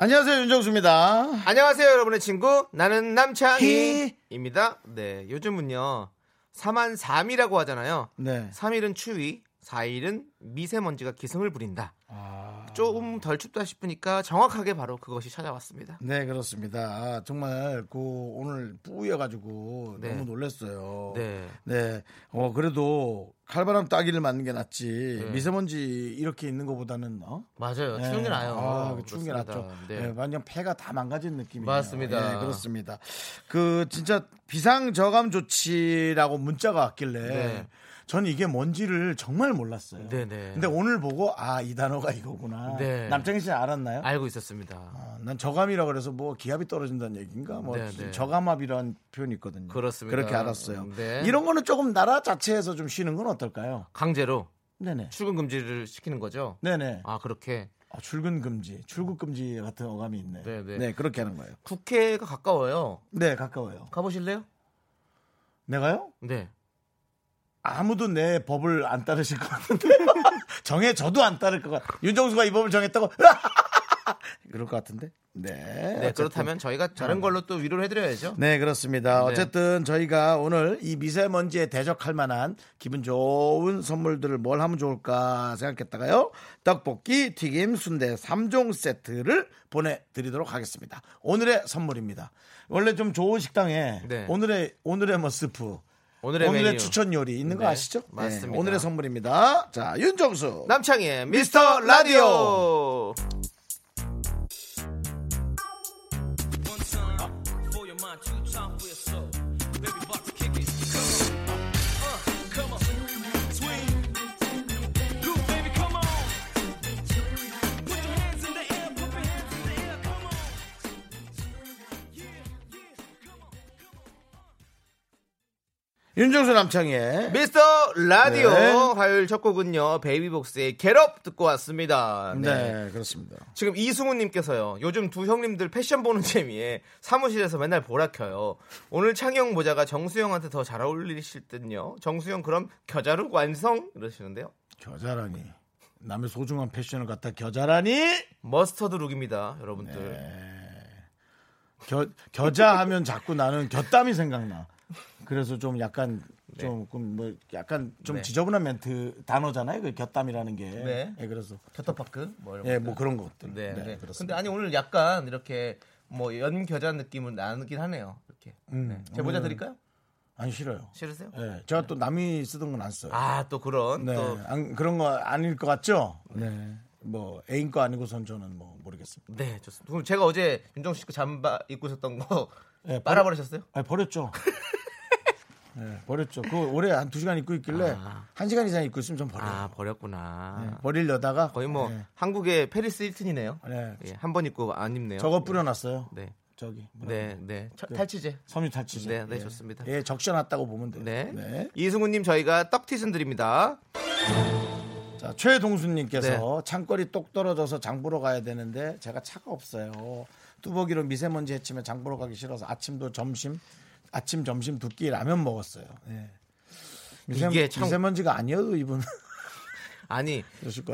안녕하세요 윤정수입니다. 안녕하세요, 여러분의 친구. 나는 남창희입니다. 네, 요즘은요, 3한 3이라고 하잖아요. 네. 3일은 추위, 4일은 미세먼지가 기승을 부린다. 조금 덜 춥다 싶으니까 정확하게 바로 그것이 찾아왔습니다. 네 그렇습니다. 아, 정말 그 오늘 뿌여가지고 네. 너무 놀랐어요. 네. 네. 어 그래도 칼바람 따기를 맞는 게 낫지 네. 미세먼지 이렇게 있는 것보다는 어? 맞아요. 추운 게 네. 나요. 아, 그 추운 게. 낫죠. 네. 네, 완전 폐가 다 망가진 느낌이에요. 맞습니다. 네, 그렇습니다. 그 진짜 비상 저감 조치라고 문자가 왔길래 네. 저는 이게 뭔지를 정말 몰랐어요. 네네. 근데 오늘 보고 아 이 단어가 이거구나. 네. 남창희 씨 알았나요? 알고 있었습니다. 아, 난 저감이라 그래서 뭐 기압이 떨어진다는 얘기인가 뭐 네, 네. 저감압이라는 표현이 있거든요. 그렇습니다. 그렇게 알았어요. 네. 이런 거는 조금 나라 자체에서 좀 쉬는 건 어떨까요? 강제로 네네. 출근 금지를 시키는 거죠. 네네. 아, 그렇게. 아, 출근 금지, 출국 금지 같은 어감이 있네. 네, 네. 네, 그렇게 하는 거예요. 국회가 가까워요. 네, 가까워요. 가보실래요? 내가요? 네. 아무도 내 법을 안 따르실 것 같은데. 정해 저도 안 따를 것 같. 윤정수가 이 법을 정했다고. 그럴 것 같은데. 네. 네. 그렇다면 저희가 다른 걸로 또 위로를 해드려야죠. 네, 그렇습니다. 네. 어쨌든 저희가 오늘 이 미세먼지에 대적할 만한 기분 좋은 선물들을 뭘 하면 좋을까 생각했다가요. 떡볶이, 튀김, 순대 3종 세트를 보내드리도록 하겠습니다. 오늘의 선물입니다. 원래 좀 좋은 식당에 네. 오늘의, 오늘의 뭐 스프. 오늘의, 오늘의 메뉴. 추천 요리 있는 거 네, 아시죠? 맞습니다. 네, 오늘의 선물입니다. 자, 윤정수. 남창희의 미스터 라디오. 윤정수 남창의 미스터 라디오 네. 화요일 첫 곡은요 베이비복스의 Get Up 듣고 왔습니다. 네. 네. 그렇습니다. 지금 이승우님께서요 요즘 두 형님들 패션 보는 재미에 사무실에서 맨날 보라 켜요. 오늘 창희 형 모자가 정수 형한테 더 잘 어울리실 듯요. 정수 형 그럼 겨자look 완성 이러시는데요. 겨자라니. 남의 소중한 패션을 갖다 겨자라니? 머스터드 look입니다, 여러분들. 네. 겨, 겨자 하면 자꾸 나는 곁땀이 생각나. 그래서 좀 약간 조금 뭐 약간 좀 네. 지저분한 멘트 단어잖아요. 그 곁땀이라는 게. 네. 예, 그래서 겨터파크 뭐 이런 예. 뭐 그런 것들. 네, 네. 그렇습니다. 근데 아니 오늘 약간 이렇게 뭐 연겨자 느낌은 나긴 하네요. 이렇게. 음, 네. 제 모자 드릴까요? 아니 싫어요. 싫으세요? 예. 제가 또 남이 쓰던 건 안 써요. 아 또 그런 네. 또 안- 그런 거 아닐 것 같죠? 네. 뭐 애인 거 아니고선 저는 뭐 모르겠습니다. 네, 좋습니다. 그럼 제가 어제 윤정수 씨그 잠바 입고 있었던 거 예, 빨아버리셨어요? 아니, 버렸죠. 네, 버렸죠. 그 올해 한두 시간 입고 있길래 한 시간 이상 입고 있으면 좀 버려요. 아, 버렸구나. 네, 버리려다가 거의 뭐 네, 한국의 페리스 힐튼이네요. 네. 예, 한번 입고 안 입네요. 저거 뿌려놨어요. 네. 저기 네, 네. 처- 그 탈취제. 섬유 탈취제. 네, 네, 예. 좋습니다. 예, 적셔놨다고 보면 돼요. 네. 네. 이승우님 저희가 떡티순 드립니다. 자, 최동수님께서 네. 창거리 똑 떨어져서 장 보러 가야 되는데 제가 차가 없어요. 뚜벅이로 미세먼지 해치면 장 보러 가기 싫어서 아침도 점심, 아침 점심 두 끼 라면 먹었어요. 네. 미세, 이게 참- 미세먼지가 아니어도 이분 아니.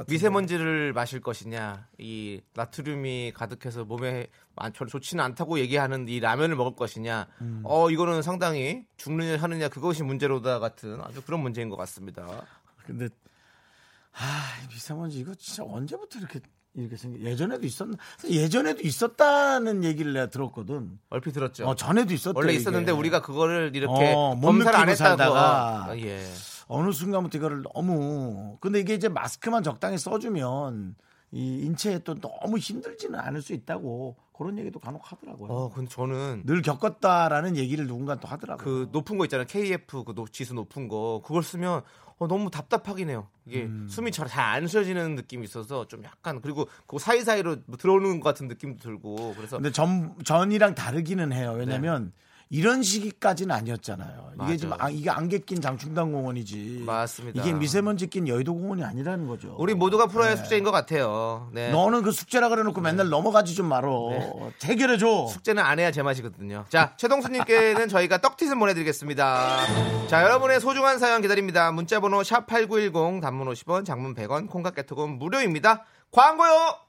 미세먼지를 마실 것이냐, 이 나트륨이 가득해서 몸에 안- 좋지는 않다고 얘기하는 이 라면을 먹을 것이냐, 음. 어 이거는 상당히 죽느냐 사느냐 그것이 문제로다 같은 아주 그런 문제인 것 같습니다. 근데 아, 이 미세먼지 이거 진짜 언제부터 이렇게 이렇게 생겨? 예전에도 있었나? 예전에도 있었다는 얘기를 내가 들었거든. 얼핏 들었죠. 어, 전에도 있었대. 원래 있었는데 이게. 우리가 그거를 이렇게 어, 못 검사를 안. 살다가 아, 예. 어느 순간부터 이거를 너무 근데 이게 이제 마스크만 적당히 써주면 이 인체에 또 너무 힘들지는 않을 수 있다고 그런 얘기도 간혹 하더라고요. 어, 근데 저는 늘 겪었다라는 얘기를 누군가 또 하더라고요. 그 높은 거 있잖아요. KF 그 노- 지수 높은 거 그걸 쓰면 어, 너무 답답하긴 해요. 이게 음. 숨이 잘 안 쉬어지는 느낌이 있어서 좀 약간 그리고 그 사이사이로 뭐 들어오는 것 같은 느낌도 들고 그래서 근데 전 전이랑 다르기는 해요. 왜냐면 이런 시기까지는 아니었잖아요. 이게 맞아요. 지금 아, 이게 안개 낀 장충당 공원이지. 맞습니다. 이게 미세먼지 낀 여의도 공원이 아니라는 거죠. 우리 모두가 풀어야 할 숙제인 것 같아요. 네. 너는 그 숙제라 그래놓고 맨날 넘어가지 좀 말어. 해결해 줘. 숙제는 안 해야 제맛이거든요. 자, 최동수님께는 저희가 떡티즌 보내드리겠습니다. 자, 여러분의 소중한 사연 기다립니다. 문자번호 샵 8910, 단문 50원, 장문 100원, 콩깍개톡은 무료입니다. 광고요!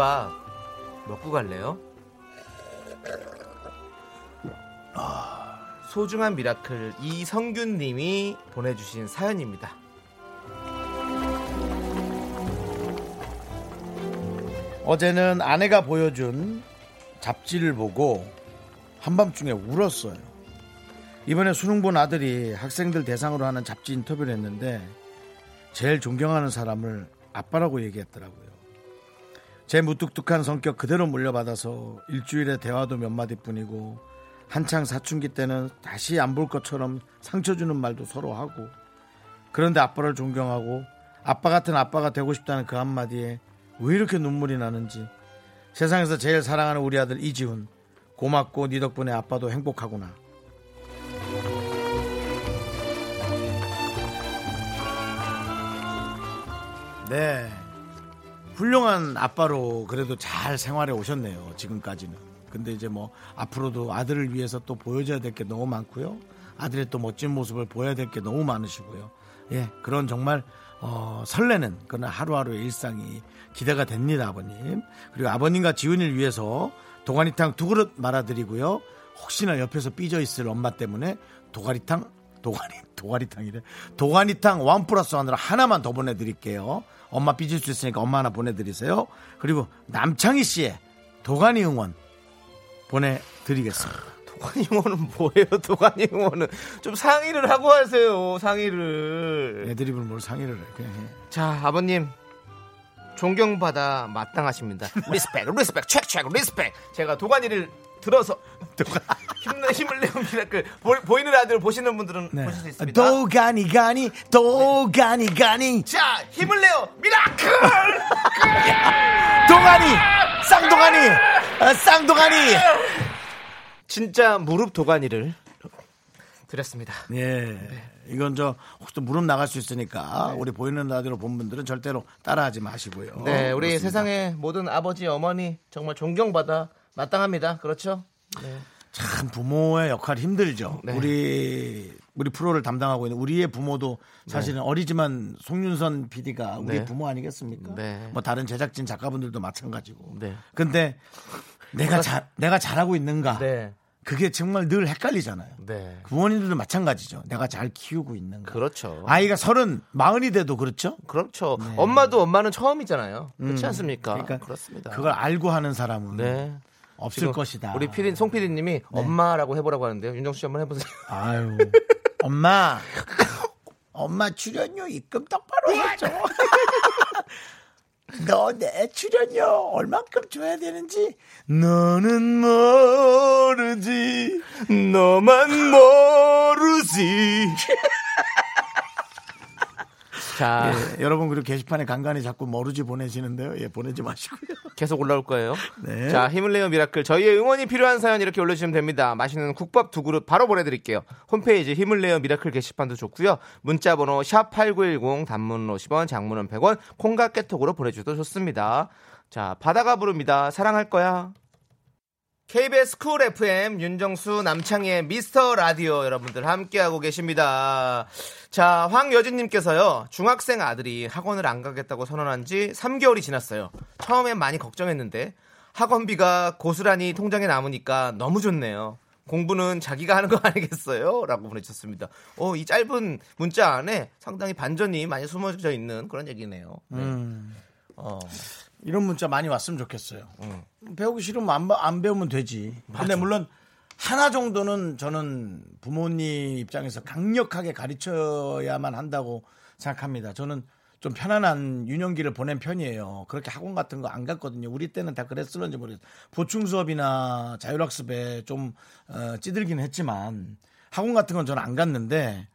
국밥 먹고 갈래요? 소중한 miracle 이성균 님이 보내주신 사연입니다. 어제는 아내가 보여준 잡지를 보고 한밤중에 울었어요. 이번에 수능 본 아들이 학생들 대상으로 하는 잡지 인터뷰를 했는데 제일 존경하는 사람을 아빠라고 얘기했더라고요. 제 무뚝뚝한 성격 그대로 물려받아서 일주일에 대화도 몇 마디뿐이고 한창 사춘기 때는 다시 안 볼 것처럼 상처 주는 말도 서로 하고 그런데 아빠를 존경하고 아빠 같은 아빠가 되고 싶다는 그 한마디에 왜 이렇게 눈물이 나는지 세상에서 제일 사랑하는 우리 아들 이지훈 고맙고 네 덕분에 아빠도 행복하구나. 네 훌륭한 아빠로 그래도 잘 생활해 오셨네요 지금까지는. 근데 이제 뭐 앞으로도 아들을 위해서 또 보여줘야 될 게 너무 많고요. 아들의 또 멋진 모습을 보여야 될 게 너무 많으시고요. 예 그런 정말 어, 설레는 그런 하루하루의 일상이 기대가 됩니다 아버님. 그리고 아버님과 지훈이를 위해서 도가니탕 두 그릇 말아드리고요. 혹시나 옆에서 삐져 있을 엄마 때문에 도가니탕 도가니 도가니탕이래. 도가니탕 one plus one으로 하나만 더 보내드릴게요 엄마 삐질 수 있으니까 엄마 하나 보내드리세요 그리고 남창희 씨의 도가니 응원 보내드리겠습니다 도가니 응원은 뭐예요? 도가니 응원은 좀 상의를 하고 하세요. 상의를. 애드립을 뭘 상의를 해 그냥 해. 자, 아버님. 존경받아 마땅하십니다. respect, respect, 체크, respect. 제가 도가니를 들어서 힘내 힘을 내요 miracle 보, 이는 라디오 보시는 분들은 네. 보실 수 있습니다. 도가니 가니 도가니 가니 자, 힘을 내요 miracle. 도가니 쌍도가니 아, 쌍도가니 진짜 무릎 도가니를 드렸습니다. 예 이건 저 혹시 또 무릎 나갈 수 있으니까 우리 보이는 라디오 본 분들은 절대로 따라하지 마시고요 네, 우리 그렇습니다. 세상의 모든 아버지, 어머니 정말 존경받아 마땅합니다. 그렇죠? 네. 참 부모의 역할 힘들죠. 네. 우리 우리 프로를 담당하고 있는 우리의 부모도 사실은 어리지만 송윤선 PD가 우리 네. 부모 아니겠습니까? 네. 뭐 다른 제작진 작가분들도 마찬가지고. 네. 근데 내가 잘 내가 잘하고 있는가? 네. 그게 정말 늘 헷갈리잖아요. 네. 부모님들도 마찬가지죠. 내가 잘 키우고 있는가? 그렇죠. 아이가 서른 마흔이 돼도 그렇죠. 그렇죠. 엄마도 엄마는 처음이잖아요. 그렇지 않습니까? 그러니까 그렇습니다. 그걸 알고 하는 사람은 네. 없을 것이다. 우리 피디 송 PD님이 엄마라고 해보라고 하는데요. 윤정수 씨 한번 해보세요. 아유, 엄마, 엄마 출연료 입금 똑바로 해줘. 너 내 출연료 얼만큼 줘야 되는지 너는 모르지. 너만 모르지. 자, 예, 여러분 그리고 게시판에 간간히 자꾸 모르지 보내시는데요. 예, 보내지 마시고요. 계속 올라올 거예요. 네. 자, 힘을 내요 miracle. 저희의 응원이 필요한 사연 이렇게 올려주시면 됩니다. 맛있는 국밥 두 그릇 바로 보내드릴게요. 홈페이지 힘을 내요 miracle 게시판도 좋고요. 문자번호 샵 #8910 단문 50원, 장문은 100원, 콩과 깨톡으로 보내주셔도 좋습니다. 자, 바다가 부릅니다. 사랑할 거야. KBS 쿨 FM 윤정수 남창희의 미스터 라디오 여러분들 함께하고 계십니다. 자, 황여진님께서요, 중학생 아들이 학원을 안 가겠다고 선언한 지 3개월이 지났어요. 처음엔 많이 걱정했는데, 학원비가 고스란히 통장에 남으니까 너무 좋네요. 공부는 자기가 하는 거 아니겠어요? 라고 보내주셨습니다. 어, 이 짧은 문자 안에 상당히 반전이 많이 숨어져 있는 그런 얘기네요. 네. 음. 어, 이런 문자 많이 왔으면 좋겠어요. 배우기 싫으면 안, 봐- 안 배우면 되지. 근데 물론 하나 정도는 저는 부모님 입장에서 강력하게 가르쳐야만 한다고 생각합니다. 저는 좀 편안한 유년기를 보낸 편이에요. 그렇게 학원 같은 거 안 갔거든요. 우리 때는 다 그랬을런지 모르겠어요. 보충 수업이나 자율학습에 좀 어, 찌들긴 했지만 학원 같은 건 저는 안 갔는데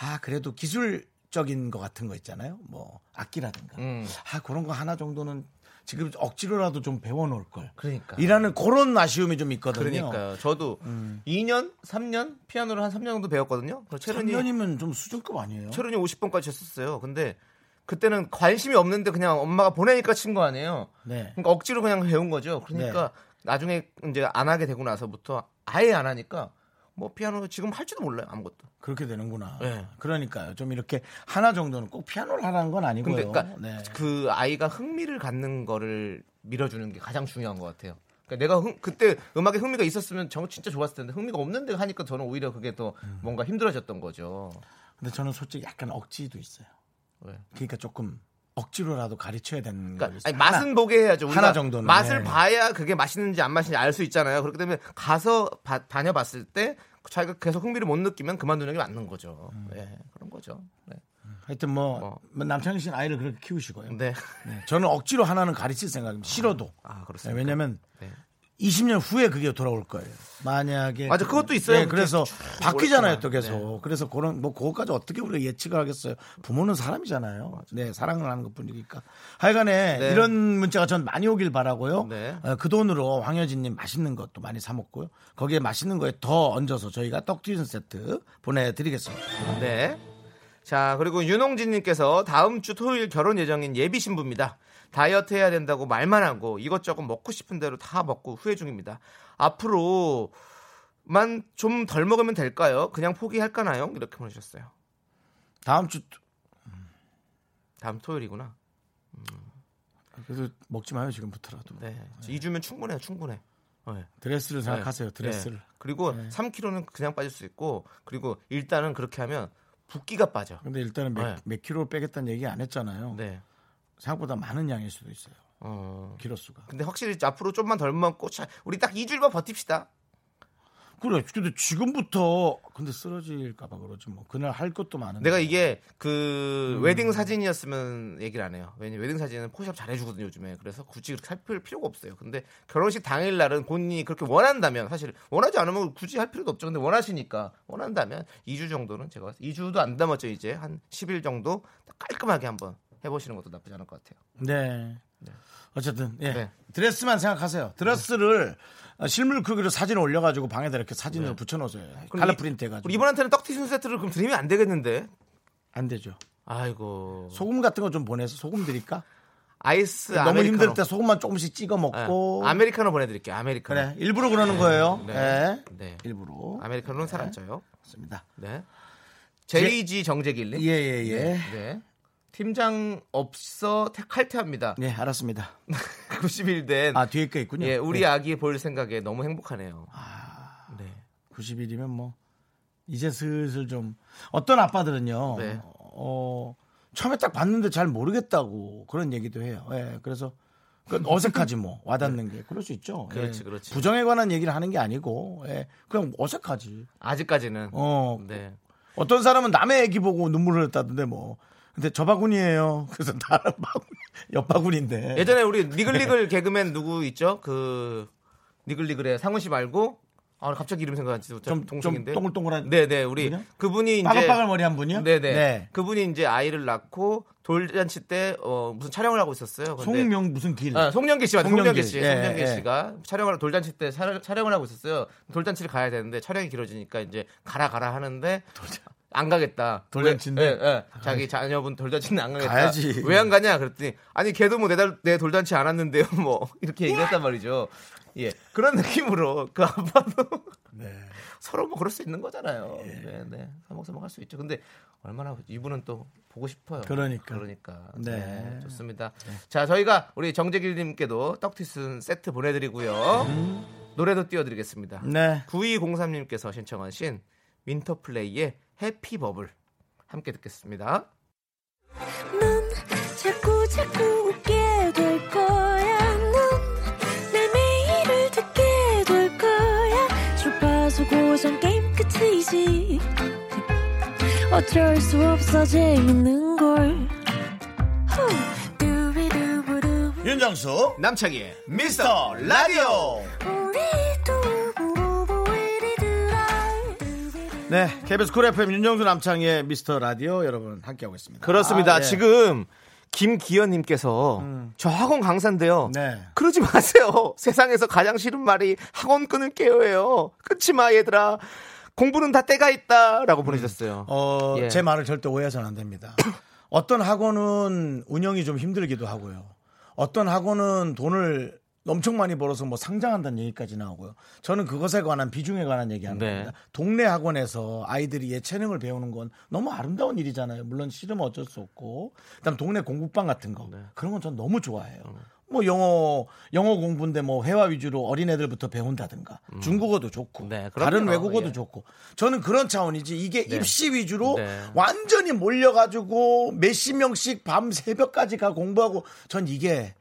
아 그래도 기술적인 거 같은 거 있잖아요. 뭐 악기라든가 음. 아 그런 거 하나 정도는 지금 억지로라도 좀 배워놓을 걸. 그러니까. 이라는 그런 아쉬움이 좀 있거든요. 그러니까요. 저도 2년, 3년 피아노를 한 3년 정도 배웠거든요. 체르니 3년이면 좀 수준급 아니에요? 체르니 50번까지 쳤었어요. 근데 그때는 관심이 없는데 그냥 엄마가 보내니까 친 거 아니에요. 네. 그러니까 억지로 그냥 배운 거죠. 그러니까 나중에 이제 안 하게 되고 나서부터 아예 안 하니까 뭐 피아노 지금 할지도 몰라요. 아무것도. 그렇게 되는구나. 네. 그러니까요. 좀 이렇게 하나 정도는 꼭 피아노를 하라는 건 아니고요. 그러니까 네. 그 아이가 흥미를 갖는 거를 밀어주는 게 가장 중요한 것 같아요. 그러니까 내가 흥- 그때 음악에 흥미가 있었으면 정 진짜 좋았을 텐데 흥미가 없는데 하니까 저는 오히려 그게 더 음. 뭔가 힘들어졌던 거죠. 근데 저는 솔직히 약간 억지도 있어요. 왜? 그러니까 조금 억지로라도 가르쳐야 되는 그러니까 거 아니, 맛은 보게 해야죠. 하나 정도는, 맛을 네. 봐야 그게 맛있는지 안 맛있는지 알 수 있잖아요. 그렇기 때문에 가서 봐- 다녀봤을 때 자기가 계속 흥미를 못 느끼면 그만두는 게 맞는 거죠. 음. 네, 그런 거죠. 네. 하여튼 뭐, 뭐. 뭐 남창희 씨는 아이를 그렇게 키우시고요. 네. 네. 저는 억지로 하나는 가르칠 생각입니다. 싫어도. 아, 네, 그렇습니다. 왜냐면 네. 20년 후에 그게 돌아올 거예요. 만약에 맞아, 그것도 있어요. 네, 그래서 바뀌잖아요. 또 계속. 그래서 그런 뭐 그것까지 어떻게 우리가 예측을 하겠어요. 부모는 사람이잖아요. 네, 사랑을 하는 것뿐이니까. 하여간에 네. 이런 문자가 전 많이 오길 바라고요. 네. 어, 그 돈으로 황여진님 맛있는 것도 많이 사 먹고요. 거기에 맛있는 거에 더 얹어서 저희가 떡튀순 세트 보내드리겠습니다. 네. 자, 그리고 윤홍진님께서 다음 주 토요일 결혼 예정인 예비 신부입니다. 다이어트 해야 된다고 말만 하고 이것저것 먹고 싶은 대로 다 먹고 후회 중입니다. 앞으로만 좀 덜 먹으면 될까요? 그냥 포기할까나요? 이렇게 보내주셨어요. 다음 주 다음 토요일이구나. 그래도 먹지 마요 지금부터라도. 네. 2주면 충분해요, 충분해. 네. 드레스를 생각하세요. 네. 드레스를. 네. 그리고 3kg는 그냥 빠질 수 있고, 그리고 일단은 그렇게 하면 붓기가 빠져. 근데 일단은 몇, 네. 몇 킬로 빼겠다는 얘기 안 했잖아요. 네. 생각보다 많은 양일 수도 있어요. 어. 키로수가. 근데 확실히 앞으로 좀만 덜 먹고, 자, 우리 딱 2주일만 버팁시다. 그래. 근데 지금부터 근데 쓰러질까봐 그러지 뭐. 그날 할 것도 많은데. 내가 이게 그 음. 웨딩 사진이었으면 얘기를 안 해요. 왜냐면 웨딩 사진은 포샵 잘해주거든요 요즘에. 그래서 굳이 그렇게 살필 필요가 없어요. 근데 결혼식 당일 날은 본인이 그렇게 원한다면 사실 원하지 않으면 굳이 할 필요도 없죠. 근데 원하시니까 원한다면 2주 정도는 제가 봤을 때 2주도 안 남았죠 이제 한 10일 정도 깔끔하게 한번 해보시는 것도 나쁘지 않을 것 같아요. 네. 어쨌든 예. 네. 드레스만 생각하세요. 드레스를 어, 실물 크기로 사진을 올려가지고 방에다 이렇게 사진을 붙여놓으세요. 그럼 칼라 이- 프린트 해가지고. 우리 이분한테는 떡튀순 세트를 그럼 드리면 안 되겠는데? 안 되죠. 아이고 소금 같은 거 좀 보내서 소금 드릴까? 아이스 너무 아메리카노. 힘들 때 소금만 조금씩 찍어 예. 먹고. 아메리카노 보내드릴게요. 아메리카노. 그래. 일부러 그러는 거예요. 네. 네. 네. 일부러. 아메리카노는 살안 쪄요. 맞습니다. 네. 제이지 정재길님. 예, 예, 예. 네. 팀장 없어 태- 칼퇴합니다. 네, 알았습니다. 90일 된 아, 뒤에 거 있군요. 예, 우리 네. 아기 볼 생각에 너무 행복하네요. 네. 90일이면 뭐 이제 슬슬 좀 어떤 아빠들은요. 네. 어, 처음에 딱 봤는데 잘 모르겠다고 그런 얘기도 해요. 예, 그래서 그 어색하지 뭐 와닿는 게 그럴 수 있죠. 예. 그렇지, 그렇지. 부정에 관한 얘기를 하는 게 아니고 예, 그냥 어색하지. 아직까지는 어, 네. 어떤 사람은 남의 애기 보고 눈물을 흘렸다던데 뭐. 근데 저 바구니예요. 그래서 다른 바구니, 옆 바구니인데. 예전에 우리 니글니글 개그맨 누구 있죠? 그 니글니글의 상훈 씨 말고 아 갑자기 이름 생각 안 나지. 좀, 동생인데. 좀 동글동글한 네, 네. 우리 누구냐? 그분이 이제 빠글빠글 머리 한 분이요? 네, 네. 네. 그분이 이제 아이를 낳고 돌잔치 때 어, 무슨 촬영을 하고 있었어요. 근데 송명 무슨 길. 아, 송영길 씨 맞아요. 송영길. 씨. 예, 송영길 예. 씨가 촬영을 돌잔치 때 촬- 촬영을 하고 있었어요. 돌잔치를 가야 되는데 촬영이 길어지니까 이제 가라 가라 하는데 안 가겠다. 돌잔치인데? 왜? 예, 예. 자기 자녀분 돌잔치는 안 가겠다. 가야지. 왜 안 가냐? 그랬더니 아니 걔도 뭐 내 내 돌잔치 안 왔는데요. 뭐 이렇게 얘기했단 말이죠. 예. 그런 느낌으로 그 아빠도 네. 서로 뭐 그럴 수 있는 거잖아요. 네, 네. 사먹사먹 할수 있죠. 근데 얼마나 이분은 또 보고 싶어요. 그러니까. 그러니까. 네. 네. 좋습니다. 자, 저희가 우리 정재길 님께도 떡튀순 세트 보내 드리고요. 노래도 띄워 드리겠습니다. 네. 9203 님께서 신청하신 윈터 플레이의 Happy Bubble 함께 듣겠습니다. 넌 자꾸 자꾸 웃게 될 거야. 넌내 매일을 듣게 될 거야. 주파수 고정 게임 끝이지. 어쩔 수 없어 재밌는 걸. 후. 윤정수 남창희의 미스터 라디오. 네, KBS 쿨 FM 윤정수 남창희의 미스터 라디오 여러분 함께하고 있습니다. 그렇습니다. 아, 예. 지금 김기현님께서 저 학원 강사인데요. 네. 그러지 마세요. 세상에서 가장 싫은 말이 학원 끊을게요예요. 끊지 마 얘들아. 공부는 다 때가 있다라고 보내주셨어요. 어, 예. 제 말을 절대 오해해서는 안 됩니다. 어떤 학원은 운영이 좀 힘들기도 하고요. 어떤 학원은 돈을 엄청 많이 벌어서 뭐 상장한다는 얘기까지 나오고요. 저는 그것에 관한 비중에 관한 얘기하는 네. 겁니다. 동네 학원에서 아이들이 예체능을 배우는 건 너무 아름다운 일이잖아요. 물론 싫으면 어쩔 수 없고. 그다음 동네 공부방 같은 거. 네. 그런 건 전 너무 좋아해요. 뭐 영어 영어 공부인데 뭐 회화 위주로 어린애들부터 배운다든가 중국어도 좋고 네. 다른 외국어도 예. 좋고 저는 그런 차원이지 이게 입시 위주로 네. 완전히 몰려가지고 몇십 명씩 밤 새벽까지 가 공부하고 전 이게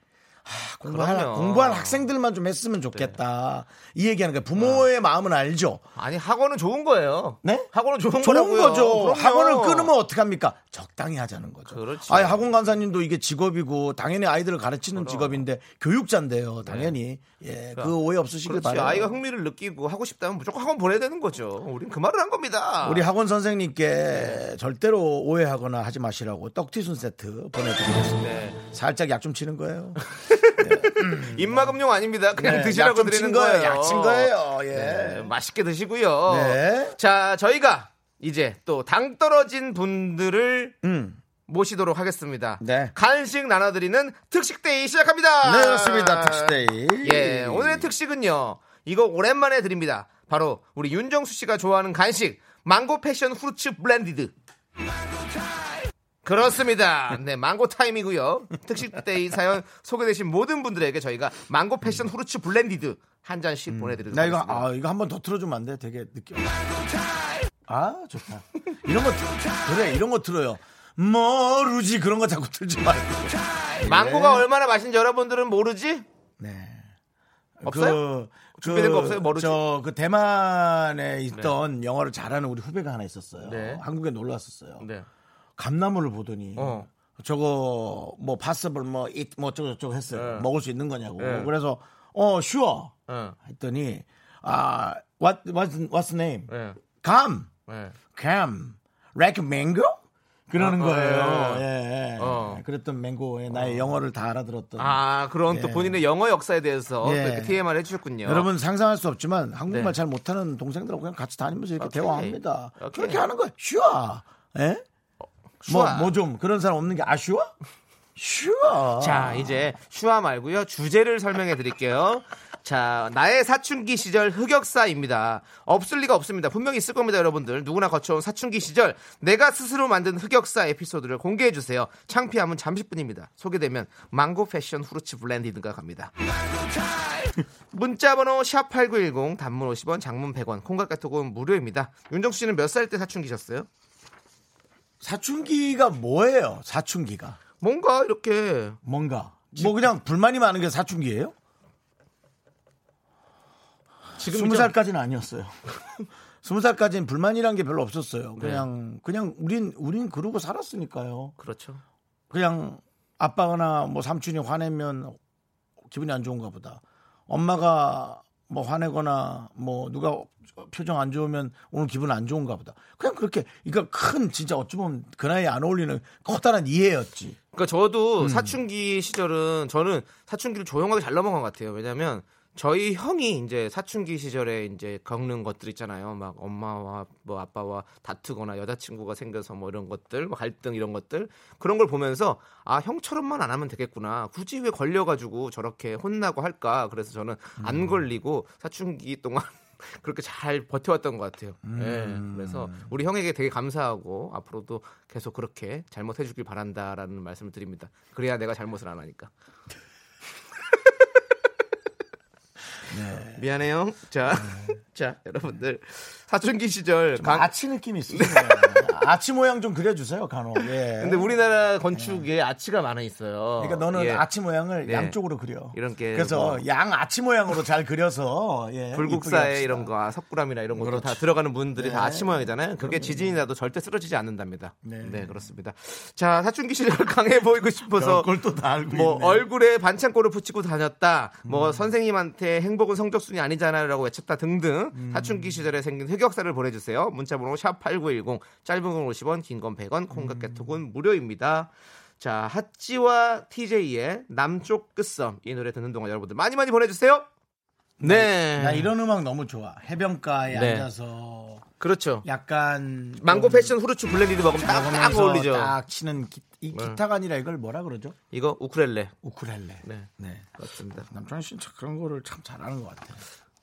하, 공부할, 그럼요. 공부할 학생들만 좀 했으면 좋겠다. 이 얘기하는 거예요. 부모의 마음은 알죠. 아니 학원은 좋은 거예요. 네? 학원은 좋은, 좋은 거라고요. 거죠. 그럼요. 학원을 끊으면 어떡합니까? 적당히 하자는 거죠. 그렇지. 아니, 학원 간사님도 이게 직업이고, 당연히 아이들을 가르치는 직업인데, 교육자인데요. 당연히. 예, 그 오해 없으시길 네. 바라요. 아이가 흥미를 느끼고 하고 싶다면 무조건 학원 보내야 되는 거죠. 우린 그 말을 한 겁니다. 우리 학원 선생님께 절대로 오해하거나 하지 마시라고 떡튀순 세트 보내드리겠습니다. 네. 살짝 약 좀 치는 거예요. 입마금용 아닙니다. 그냥 네, 드시라고 드리는 친 거예요. 약친 거예요. 예. 네, 맛있게 드시고요. 네. 자, 저희가 이제 또 당 떨어진 분들을 음. 모시도록 하겠습니다. 네. 간식 나눠드리는 특식데이 시작합니다. 네, 그렇습니다. 특식데이. 예, 오늘의 특식은요. 이거 오랜만에 드립니다. 바로 우리 윤정수 씨가 좋아하는 간식 망고 passion fruits blended. 그렇습니다. 네, 망고 타임이고요. 특식데이 사연 소개되신 모든 분들에게 저희가 망고 passion fruits blended 한 잔씩 보내드리도록 음. 나 이거 하겠습니다. 아 이거 한 번 더 틀어주면 안 돼? 되게 느껴. 아 좋다. 이런 거 틀- 그래 이런 거 틀어요. 모르지 그런 거 자꾸 틀지 말고. 망고가 얼마나 맛있는지 여러분들은 모르지? 네. 없어요? 준비된 거 없어요? 모르지? 저 그 대만에 있던 영어를 잘하는 우리 후배가 하나 있었어요. 네. 한국에 놀러 왔었어요. 네. 감나무를 보더니 어. 저거 뭐 파서블 뭐이뭐 어쩌고 저쩌고 했어요. 네. 먹을 수 있는 거냐고. 네. 그래서 어 슈어 어. 했더니 아 what what's what's name? 네. 감. 네. 감. like mango? 그러는 어, 거예요. 예. 예. 어. 그랬던 맹고에 나의 영어를 다 알아들었던. 아, 그런 또 예. 본인의 영어 역사에 대해서 예. 또 TMR 해주셨군요. 여러분 상상할 수 없지만 한국말 네. 잘 못하는 동생들하고 그냥 같이 다니면서 이렇게 오케이. 대화합니다. 오케이. 그렇게 하는 거예요. 슈아. 예? 뭐. 뭐 좀 그런 사람 없는 게 아슈아? 슈아. 자, 이제 슈아 말고요. 주제를 설명해 드릴게요. 자, 나의 사춘기 시절 흑역사입니다. 없을 리가 없습니다. 분명히 있을 겁니다, 여러분들. 누구나 거쳐온 사춘기 시절 내가 스스로 만든 흑역사 에피소드를 공개해 주세요. 창피함은 잠시뿐입니다. 소개되면 망고 패션 후르츠 블렌디드가 갑니다. 문자 번호 샵8910 단문 50원, 장문 100원, 콩깍개톡은 무료입니다. 윤정수 씨는 몇 살 때 사춘기셨어요? 사춘기가 뭐예요? 사춘기가. 뭔가 이렇게 뭔가. 뭐 그냥 불만이 많은 게 사춘기예요? 지금 스무 살까지는 아니었어요. 스무 살까지는 불만이란 게 별로 없었어요. 네. 그냥 그냥 우린 우린 그러고 살았으니까요. 그렇죠. 그냥 아빠나 뭐 삼촌이 화내면 기분이 안 좋은가 보다. 엄마가 뭐 화내거나 뭐 누가 표정 안 좋으면 오늘 기분 안 좋은가 보다. 그냥 그렇게 이거 큰 진짜 어쩌면 그 나이에 안 어울리는 커다란 이해였지. 그러니까 저도 사춘기 시절은 저는 사춘기를 조용하게 잘 넘어간 것 같아요. 왜냐하면 저희 형이 이제 사춘기 시절에 이제 겪는 것들 있잖아요. 막 엄마와 뭐 아빠와 다투거나 여자친구가 생겨서 뭐 이런 것들, 뭐 갈등 이런 것들 그런 걸 보면서 아 형처럼만 안 하면 되겠구나. 굳이 왜 걸려가지고 저렇게 혼나고 할까? 그래서 저는 안 걸리고 사춘기 동안 그렇게 잘 버텨왔던 것 같아요. 예. 그래서 우리 형에게 되게 감사하고 앞으로도 계속 그렇게 잘못해주길 바란다라는 말씀을 드립니다. 그래야 내가 잘못을 안 하니까. 네. 미안해요. 자, 자, 여러분들 사춘기 시절 강- 아치 느낌이 있으시네요. 아치 모양 좀 그려주세요, 간혹. 예. 근데 우리나라 건축에 아치가 많아 있어요. 그러니까 너는 예. 아치 모양을 네. 양쪽으로 그려. 이런 게 그래서 뭐- 양 아치 모양으로 잘 그려서 예, 불국사에. 이런 거, 아, 석굴암이나 이런 것도 다 그렇죠. 들어가는 문들이 다 네. 아치 모양이잖아요. 그게 지진이 나도 절대 쓰러지지 않는답니다. 네, 네. 그렇습니다. 자, 사춘기 시절 강해 보이고 싶어서 그걸 또 다 알고 뭐 있네. 얼굴에 반창고를 붙이고 다녔다. 뭐 음. 선생님한테 행복은 성적순이 아니잖아요라고 외쳤다 등등 음. 사춘기 시절에 생긴 흑역사를 보내주세요. 문자번호 샵 #8910 짧은 건 50원, 긴 건 100원, 콩과 음. 깨톡은 무료입니다. 자, 핫지와 TJ의 남쪽 끝섬 이 노래 듣는 동안 여러분들 많이 많이 보내주세요. 네, 나 이런 음악 너무 좋아. 해변가에 네. 앉아서 그렇죠. 약간 망고 좀 passion fruits blended 먹으면 딱, 딱 어울리죠. 딱 치는 기, 이 네. 기타가 아니라 이걸 뭐라 그러죠? 이거 우쿨렐레. 우쿨렐레. 네, 네. 그렇습니다. 남창희 씨는 참 그런 거를 참 잘하는 것 같아요.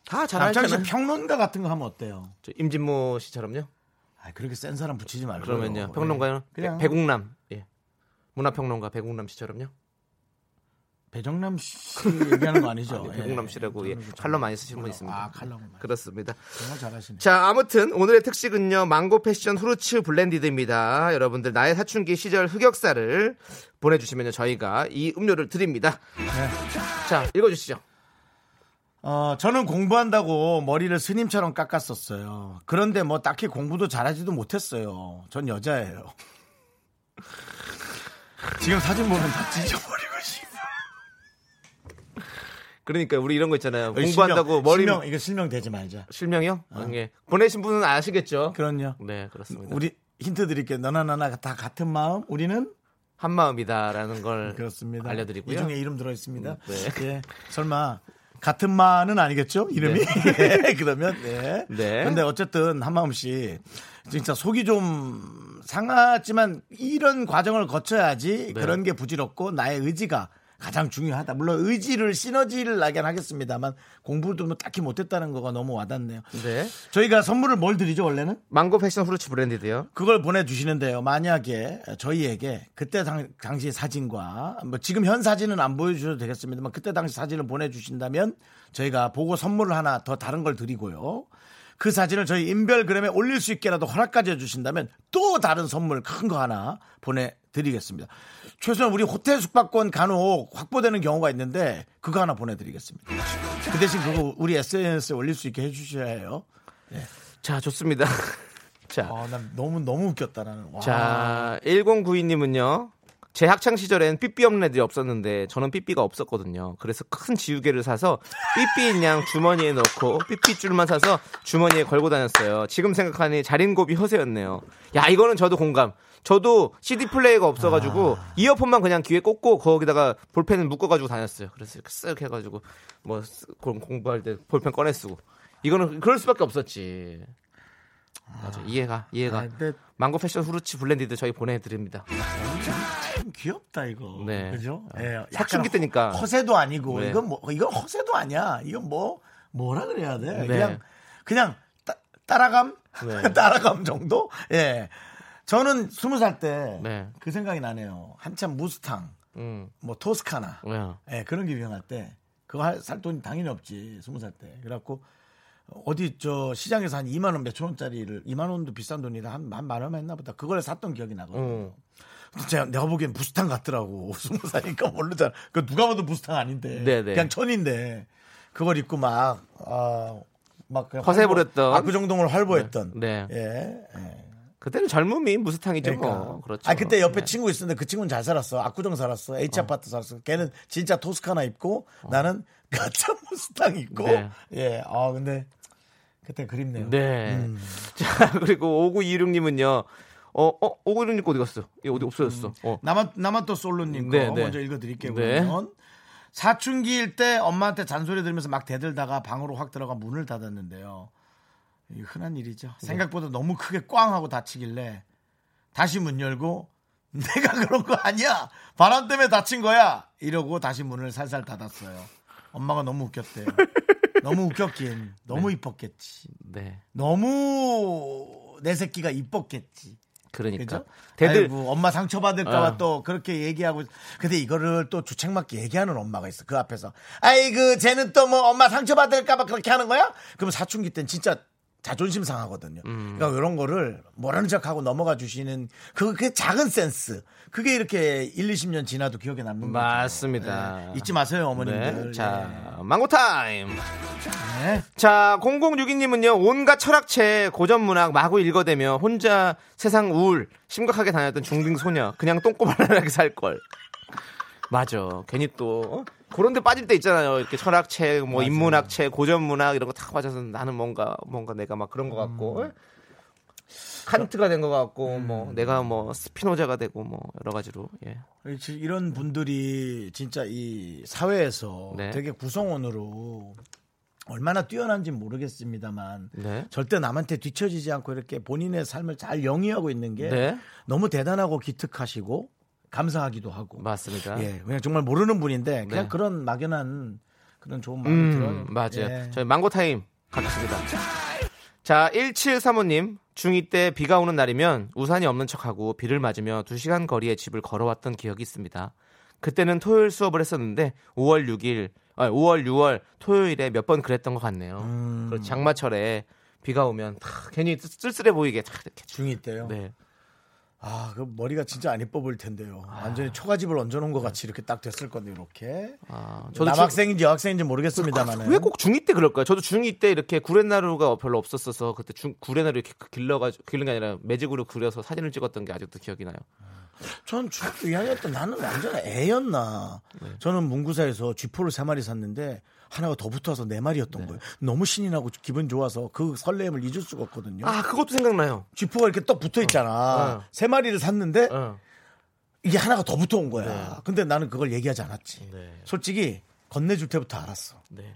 다 남창희 씨 잘하잖아요. 평론가 같은 거 하면 어때요? 저 임진모 씨처럼요. 아, 그렇게 센 사람 붙이지 말고. 그러면요. 평론가요? 그냥 배, 국남 예. 문화평론가 배국남 씨처럼요. 배정남 씨 얘기하는 거 아니죠? 아니, 배국남 씨라고 예. 칼럼 많이 쓰시는 분 있습니다. 아, 칼럼. 그렇습니다. 정말 잘하시네. 자, 아무튼 오늘의 특식은요. 망고 패션 후르츠 블렌디드입니다. 여러분들 나의 사춘기 시절 흑역사를 보내 주시면 저희가 이 음료를 드립니다. 자, 읽어 주시죠. 어, 저는 공부한다고 머리를 스님처럼 깎았었어요. 그런데 뭐 딱히 공부도 잘하지도 못했어요. 전 여자예요. 지금 사진 보면 다 찢어버리고 싶어. 그러니까 우리 이런 거 있잖아요. 여기 공부한다고 실명, 머리 실명, 이거 실명 되지 말자. 실명이요? 예. 보내신 분은 아시겠죠? 그럼요. 네, 그렇습니다. 우리 힌트 드릴게요. 너나 나나 다 같은 마음. 우리는 한 마음이다라는 걸 그렇습니다. 알려드리고요. 이 중에 이름 들어 있습니다. 음, 네. 예. 설마 같은 마는 아니겠죠? 이름이. 예, 그러면 네. 네. 근데 어쨌든 한마음 씨 진짜 속이 좀 상하지만 이런 과정을 거쳐야지 네. 그런 게 부질없고 나의 의지가 가장 중요하다. 물론 의지를 시너지를 나긴 하겠습니다만 공부도 뭐 딱히 못했다는 거가 너무 와닿네요. 네. 저희가 선물을 뭘 드리죠 원래는? 망고 패션 후르츠 브랜디드요. 그걸 보내주시는데요. 만약에 저희에게 그때 당, 당시 사진과 뭐 지금 현 사진은 안 보여주셔도 되겠습니다만 그때 당시 사진을 보내주신다면 저희가 보고 선물을 하나 더 다른 걸 드리고요. 그 사진을 저희 인별그램에 올릴 수 있게라도 허락까지 해주신다면 또 다른 선물 큰 거 하나 보내드리겠습니다. 최소한 우리 호텔 숙박권 간혹 확보되는 경우가 있는데 그거 하나 보내드리겠습니다. 그 대신 그거 우리 SNS에 올릴 수 있게 해주셔야 해요. 자, 좋습니다. 자, 아, 난 너무 너무 웃겼다 나는. 와. 자, 1092님은요. 제 학창 시절엔 삐삐 없는 애들이 없었는데 저는 삐삐가 없었거든요. 그래서 큰 지우개를 사서 삐삐인 양 주머니에 넣고 삐삐줄만 사서 주머니에 걸고 다녔어요. 지금 생각하니 자린고비 허세였네요. 야, 이거는 저도 공감. 저도 CD 플레이가 없어가지고 이어폰만 그냥 귀에 꽂고 거기다가 볼펜을 묶어가지고 다녔어요. 그래서 이렇게 쓱 해가지고 뭐 공- 공부할 때 볼펜 꺼내 쓰고. 이거는 그럴 수밖에 없었지. 맞아 이해가 이해가. 아, 근데 망고 passion fruit blended 저희 보내드립니다. 참 귀엽다 이거. 네. 그죠? 예, 약간 사춘기 때니까. 허- 허세도 아니고 네. 이건 뭐 이건 허세도 아니야. 이건 뭐 뭐라 그래야 돼? 네. 그냥 그냥 따, 따라감 네. 따라감 정도? 예. 저는 스무 살 때그 네. 생각이 나네요. 한참 무스탕, 음. 뭐 토스카나, 뭐야. 예, 그런 게 유행할 때 그거 할- 살 돈이 당연히 없지 스무 살 때. 그래갖고 어디 저 시장에서 한 2만 원 몇천 원짜리를 2만 원도 비싼 돈이라 한만 원만 했나 보다. 그걸 샀던 기억이 나거든요. 음. 진짜 내가 보기엔 부스탕 같더라고. 스무 살이니까 모르잖아. 그 누가 봐도 부스탕 아닌데. 네네. 그냥 천인데 그걸 입고 막 아, 막 그냥 허세 부렸던. 압구정동을 활보했던. 네. 예. 예. 그때는 젊음이 무스탕이죠. 그러니까. 뭐. 그렇죠. 아 그때 옆에 네. 친구 있었는데 그 친구는 잘 살았어. 압구정 살았어. H 아파트 살았어. 걔는 진짜 토스카나 입고 나는 가짜 무스탕 입고. 네. 예. 아 근데 그때 그립네요. 네. 음. 자, 그리고 5926님은요. 어, 어, 5926님 어디 갔어? 이 어디 없어졌어. 어. 나만 나만 또 솔로님 거 네, 네. 먼저 읽어드릴게요. 네. 그러면 사춘기일 때 엄마한테 잔소리 들으면서 막 대들다가 방으로 확 들어가 문을 닫았는데요. 이 흔한 일이죠. 네. 생각보다 너무 크게 꽝 하고 닫히길래 다시 문 열고 내가 그런 거 아니야. 바람 때문에 다친 거야. 이러고 다시 문을 살살 닫았어요. 엄마가 너무 웃겼대요. 너무 웃겼긴. 너무 이뻤겠지. 네. 너무 내 새끼가 이뻤겠지. 그러니까. 대들 아이고, 엄마 상처 받을까봐 어. 또 그렇게 얘기하고. 근데 이거를 또 주책맞게 얘기하는 엄마가 있어. 그 앞에서. 아이고, 쟤는 또 뭐 엄마 상처 받을까봐 그렇게 하는 거야? 그럼 사춘기 때는 진짜 자존심 상하거든요. 음. 그러니까 이런 거를 모르는 척하고 넘어가 주시는 그, 그 작은 센스. 그게 이렇게 1, 20년 지나도 기억에 남는 거죠. 맞습니다. 네. 잊지 마세요, 어머님들. 네. 자, 망고 타임. 네. 자, 0062님은요, 온갖 철학책, 고전 문학 마구 읽어대며 혼자 세상 우울, 심각하게 다녔던 중딩 소녀. 그냥 똥꼬발랄하게 살 걸. 맞아. 괜히 또, 어? 그런 데 빠질 때 있잖아요. 이렇게 철학책, 뭐, 인문학책, 고전문학, 이런 거 다 빠져서 나는 뭔가, 뭔가 내가 막 그런 것 같고, 음. 어? 칸트가 된 것 같고, 뭐, 내가 뭐, 스피노자가 되고, 뭐, 여러 가지로, 예. 이런 분들이 진짜 이 사회에서 네. 되게 구성원으로 얼마나 뛰어난지 모르겠습니다만 네. 절대 남한테 뒤처지지 않고 이렇게 본인의 삶을 잘 영위하고 있는 게 네. 너무 대단하고 기특하시고 감사하기도 하고 맞습니다. 예, 그냥 정말 모르는 분인데 그냥 네. 그런 막연한 그런 좋은 마음이 들어요. 음, 맞아요. 예. 저희 망고 타임 가겠습니다. 자, 1735님. 중2 때 비가 오는 날이면 우산이 없는 척하고 비를 맞으며 2시간 거리의 집을 걸어왔던 기억이 있습니다. 그때는 토요일 수업을 했었는데 5월 6일, 아, 5월 6월 토요일에 몇 번 그랬던 것 같네요. 음. 그리고 장마철에 비가 오면 다 괜히 쓸쓸해 보이게 다 이렇게 중2 때요. 네. 아, 그 머리가 진짜 안 이뻐 보일 텐데요. 완전히 초가집을 얹어놓은 것 같이 이렇게 딱 됐을 건데 이렇게. 아, 남학생인지 여학생인지 모르겠습니다만. 왜 꼭 중2 때 그럴까요? 저도 중2 때 이렇게 구레나루가 별로 없었어서 그때 중, 구레나루 이렇게 길러가지고 길른 게 아니라 매직으로 그려서 사진을 찍었던 게 아직도 기억이 나요. 전 중학교 2학년 때 나는 완전 애였나. 네. 저는 문구사에서 쥐포를 세 마리 샀는데 하나가 더 붙어서 네 마리였던 거예요. 너무 신이 나고 기분 좋아서 그 설렘을 잊을 수가 없거든요. 아, 그것도 생각나요. 쥐포가 이렇게 떡 붙어 있잖아. 어. 세 마리를 샀는데 어. 이게 하나가 더 붙어 온 거야. 근데 나는 그걸 얘기하지 않았지. 네. 솔직히 건네줄 때부터 알았어. 네.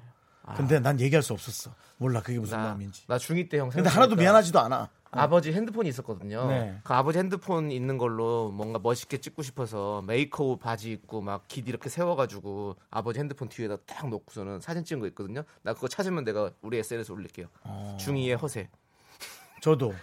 근데 난 얘기할 수 없었어. 몰라 그게 무슨 나, 마음인지. 나 중2 때 형. 근데 하나도 미안하지도 않아. 아버지 핸드폰이 있었거든요. 네. 그 아버지 핸드폰 있는 걸로 뭔가 멋있게 찍고 싶어서 메이크업 바지 입고 막깃 이렇게 세워가지고 아버지 핸드폰 뒤에다 딱 놓고서는 사진 찍은 거 있거든요. 나 그거 찾으면 내가 우리 SNS 에 올릴게요. 어. 중2의 허세. 저도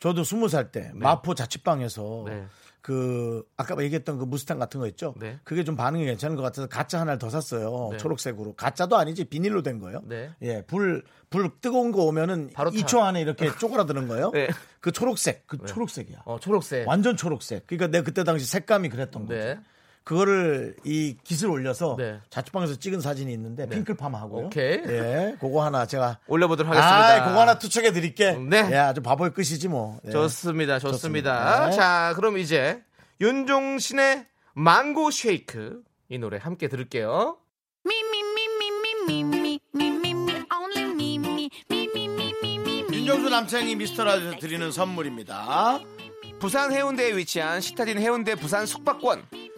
저도 스무 살 때 마포 자취방에서 네. 그 아까 얘기했던 그 무스탕 같은 거 있죠. 네. 그게 좀 반응이 괜찮은 것 같아서 가짜 하나를 더 샀어요. 네. 초록색으로. 가짜도 아니지 비닐로 된 거예요. 네. 예, 불, 불 뜨거운 거 오면은 바로 타. 2초 안에 이렇게 쪼그라드는 거예요. 네. 그 초록색, 그 초록색이야. 어, 초록색. 완전 초록색. 그러니까 내가 그때 당시 색감이 그랬던 거죠. 그거를 이 깃을 올려서 네. 자취방에서 찍은 사진이 있는데 네. 핑클팜하고 오케이. 예, 그거 하나 제가 올려보도록 하겠습니다. 아, 그거 하나 투척해 드릴게. 네. 예, 아주 바보의 끝이지 뭐. 예. 좋습니다, 좋습니다. 좋습니다. 네. 자, 그럼 이제 윤종신의 망고 쉐이크 이 노래 함께 들을게요. 윤종수 남창이 미스터라에서 드리는 선물입니다. 부산 해운대에 위치한 시타딘 해운대 부산 숙박권.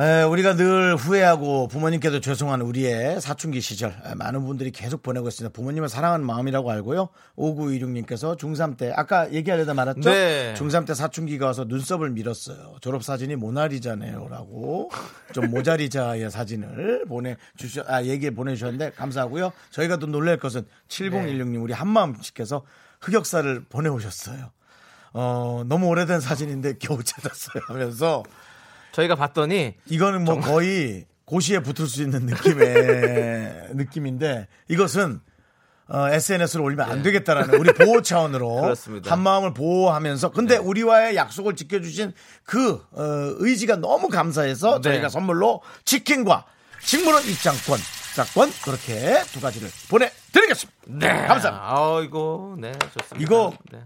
에, 우리가 늘 후회하고 부모님께도 죄송한 우리의 사춘기 시절 에, 많은 분들이 계속 보내고 있습니다. 부모님을 사랑하는 마음이라고 알고요. 5926님께서 중3 때 아까 얘기하려다 말았죠. 네. 중3 때 사춘기가 와서 눈썹을 밀었어요. 졸업 사진이 모나리자네요 라고 좀 모자리자의 사진을 보내 주셔 아 얘기 보내 주셨는데 감사하고요. 저희가 또 놀랄 것은 7016님 우리 한마음씨께서 흑역사를 보내 오셨어요. 어, 너무 오래된 사진인데 겨우 찾았어요 하면서 저희가 봤더니 이거는 뭐 거의 고시에 붙을 수 있는 느낌의 느낌인데 이것은 어, SNS로 올리면 안 되겠다라는 우리 보호 차원으로 네. 한 마음을 보호하면서 근데 우리와의 약속을 지켜주신 그 어, 의지가 너무 감사해서 네. 저희가 선물로 치킨과 식물원 입장권, 식사권 그렇게 두 가지를 보내드리겠습니다. 네. 감사합니다. 아이고, 네, 좋습니다. 이거 네.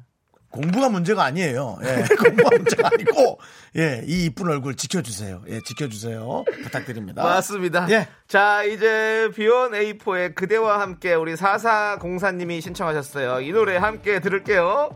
공부가 문제가 아니에요. 예, 공부가 문제가 아니고, 예, 이 이쁜 얼굴 지켜주세요. 예, 지켜주세요. 부탁드립니다. 맞습니다. 예. 자, 이제 B1A4의 그대와 함께 우리 4404님이 신청하셨어요. 이 노래 함께 들을게요.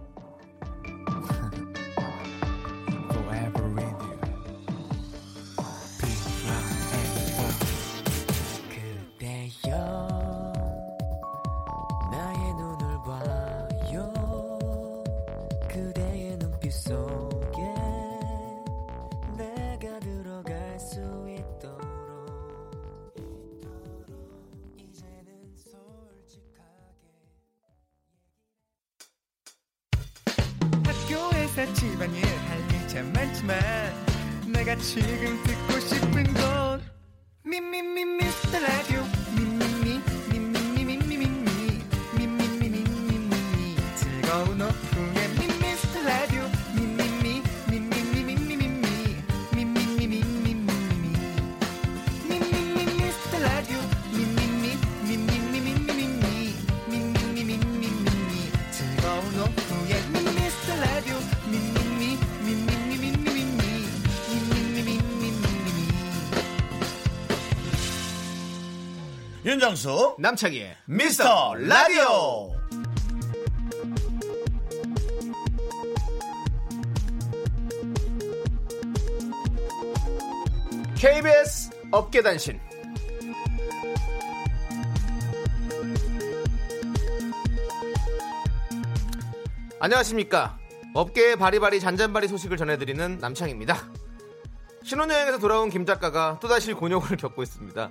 윤정수, 남창희의 미스터 라디오. KBS 업계단신. 안녕하십니까. 업계의 바리바리 잔잔바리 소식을 전해드리는 남창입니다. 신혼여행에서 돌아온 김 작가가 또다시 곤욕을 겪고 있습니다.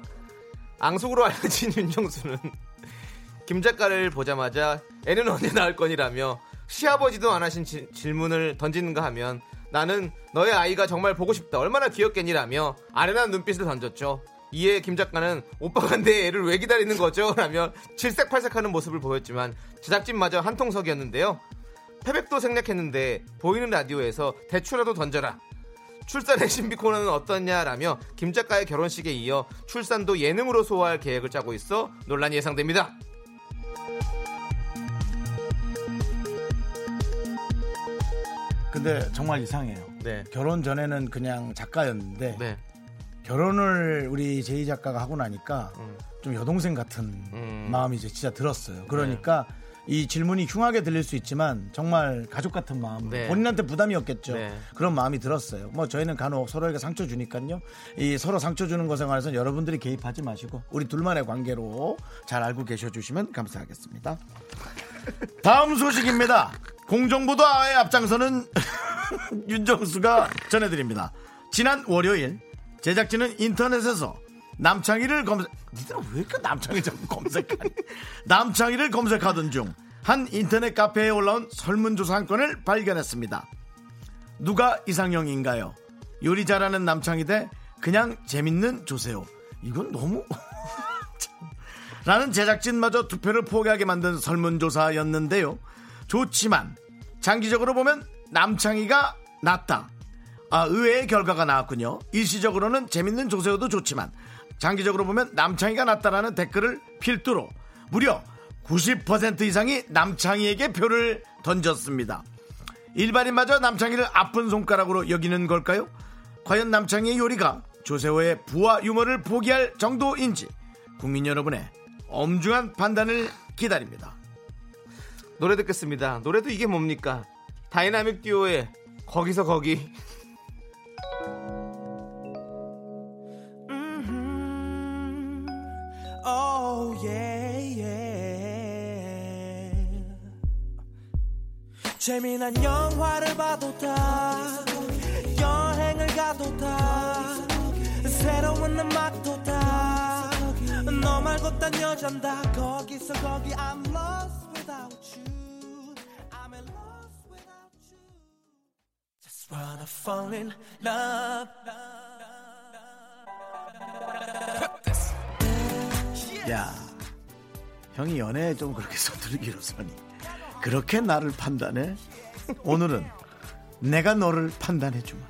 앙숙으로 알려진 윤정수는 김 작가를 보자마자 애는 언제 낳을 거니라며 시아버지도 안 하신 지- 질문을 던지는가 하면 나는 너의 아이가 정말 보고 싶다 얼마나 귀엽겠니라며 아련한 눈빛을 던졌죠. 이에 김 작가는 오빠가 내 애를 왜 기다리는 거죠? 라며 질색팔색하는 모습을 보였지만 제작진마저 한통석이었는데요. 패백도 생략했는데 보이는 라디오에서 대추라도 던져라 출산의 신비 코너는 어떻냐라며 김 작가의 결혼식에 이어 출산도 예능으로 소화할 계획을 짜고 있어 논란이 예상됩니다. 근데 정말 이상해요. 네. 결혼 전에는 그냥 작가였는데 네. 결혼을 우리 제이 작가가 하고 나니까 음. 좀 여동생 같은 음. 마음이 이제 진짜 들었어요. 그러니까 이 질문이 흉하게 들릴 수 있지만 정말 가족 같은 마음, 네. 본인한테 부담이었겠죠. 네. 그런 마음이 들었어요. 뭐 저희는 간혹 서로에게 상처 주니까요. 이 서로 상처 주는 것에 관해서는 여러분들이 개입하지 마시고 우리 둘만의 관계로 잘 알고 계셔 주시면 감사하겠습니다. 다음 소식입니다. 공정보도와의 앞장서는 윤정수가 전해드립니다. 지난 월요일 제작진은 인터넷에서 남창희를 검색 니들은 왜 이렇게 남창희 자꾸 검색하니 남창희를 검색하던 중 한 인터넷 카페에 올라온 설문조사 한 건을 발견했습니다 누가 이상형인가요? 요리 잘하는 남창희 대 그냥 재밌는 조세호 이건 너무 라는 제작진마저 투표를 포기하게 만든 설문조사였는데요. 좋지만 장기적으로 보면 남창희가 낫다. 아, 의외의 결과가 나왔군요. 일시적으로는 재밌는 조세호도 좋지만 장기적으로 보면 남창희가 낫다라는 댓글을 필두로 무려 90% 이상이 남창희에게 표를 던졌습니다. 일반인마저 남창희를 아픈 손가락으로 여기는 걸까요? 과연 남창희의 요리가 조세호의 부와 유머를 포기할 정도인지 국민 여러분의 엄중한 판단을 기다립니다. 노래 듣겠습니다. 노래도 이게 뭡니까? 다이나믹 듀오의 거기서 거기. Yeah, yeah. 재미난 영화를 봐도 다 여행을 가도 다 새로운 음악도 다 너 말고 딴 여잔 다 거기서 거기 I'm lost without you I'm in lost without you Just wanna fall in love 야, 형이 연애에 좀 그렇게 서두르기로 서니 그렇게 나를 판단해? 오늘은 내가 너를 판단해 주마.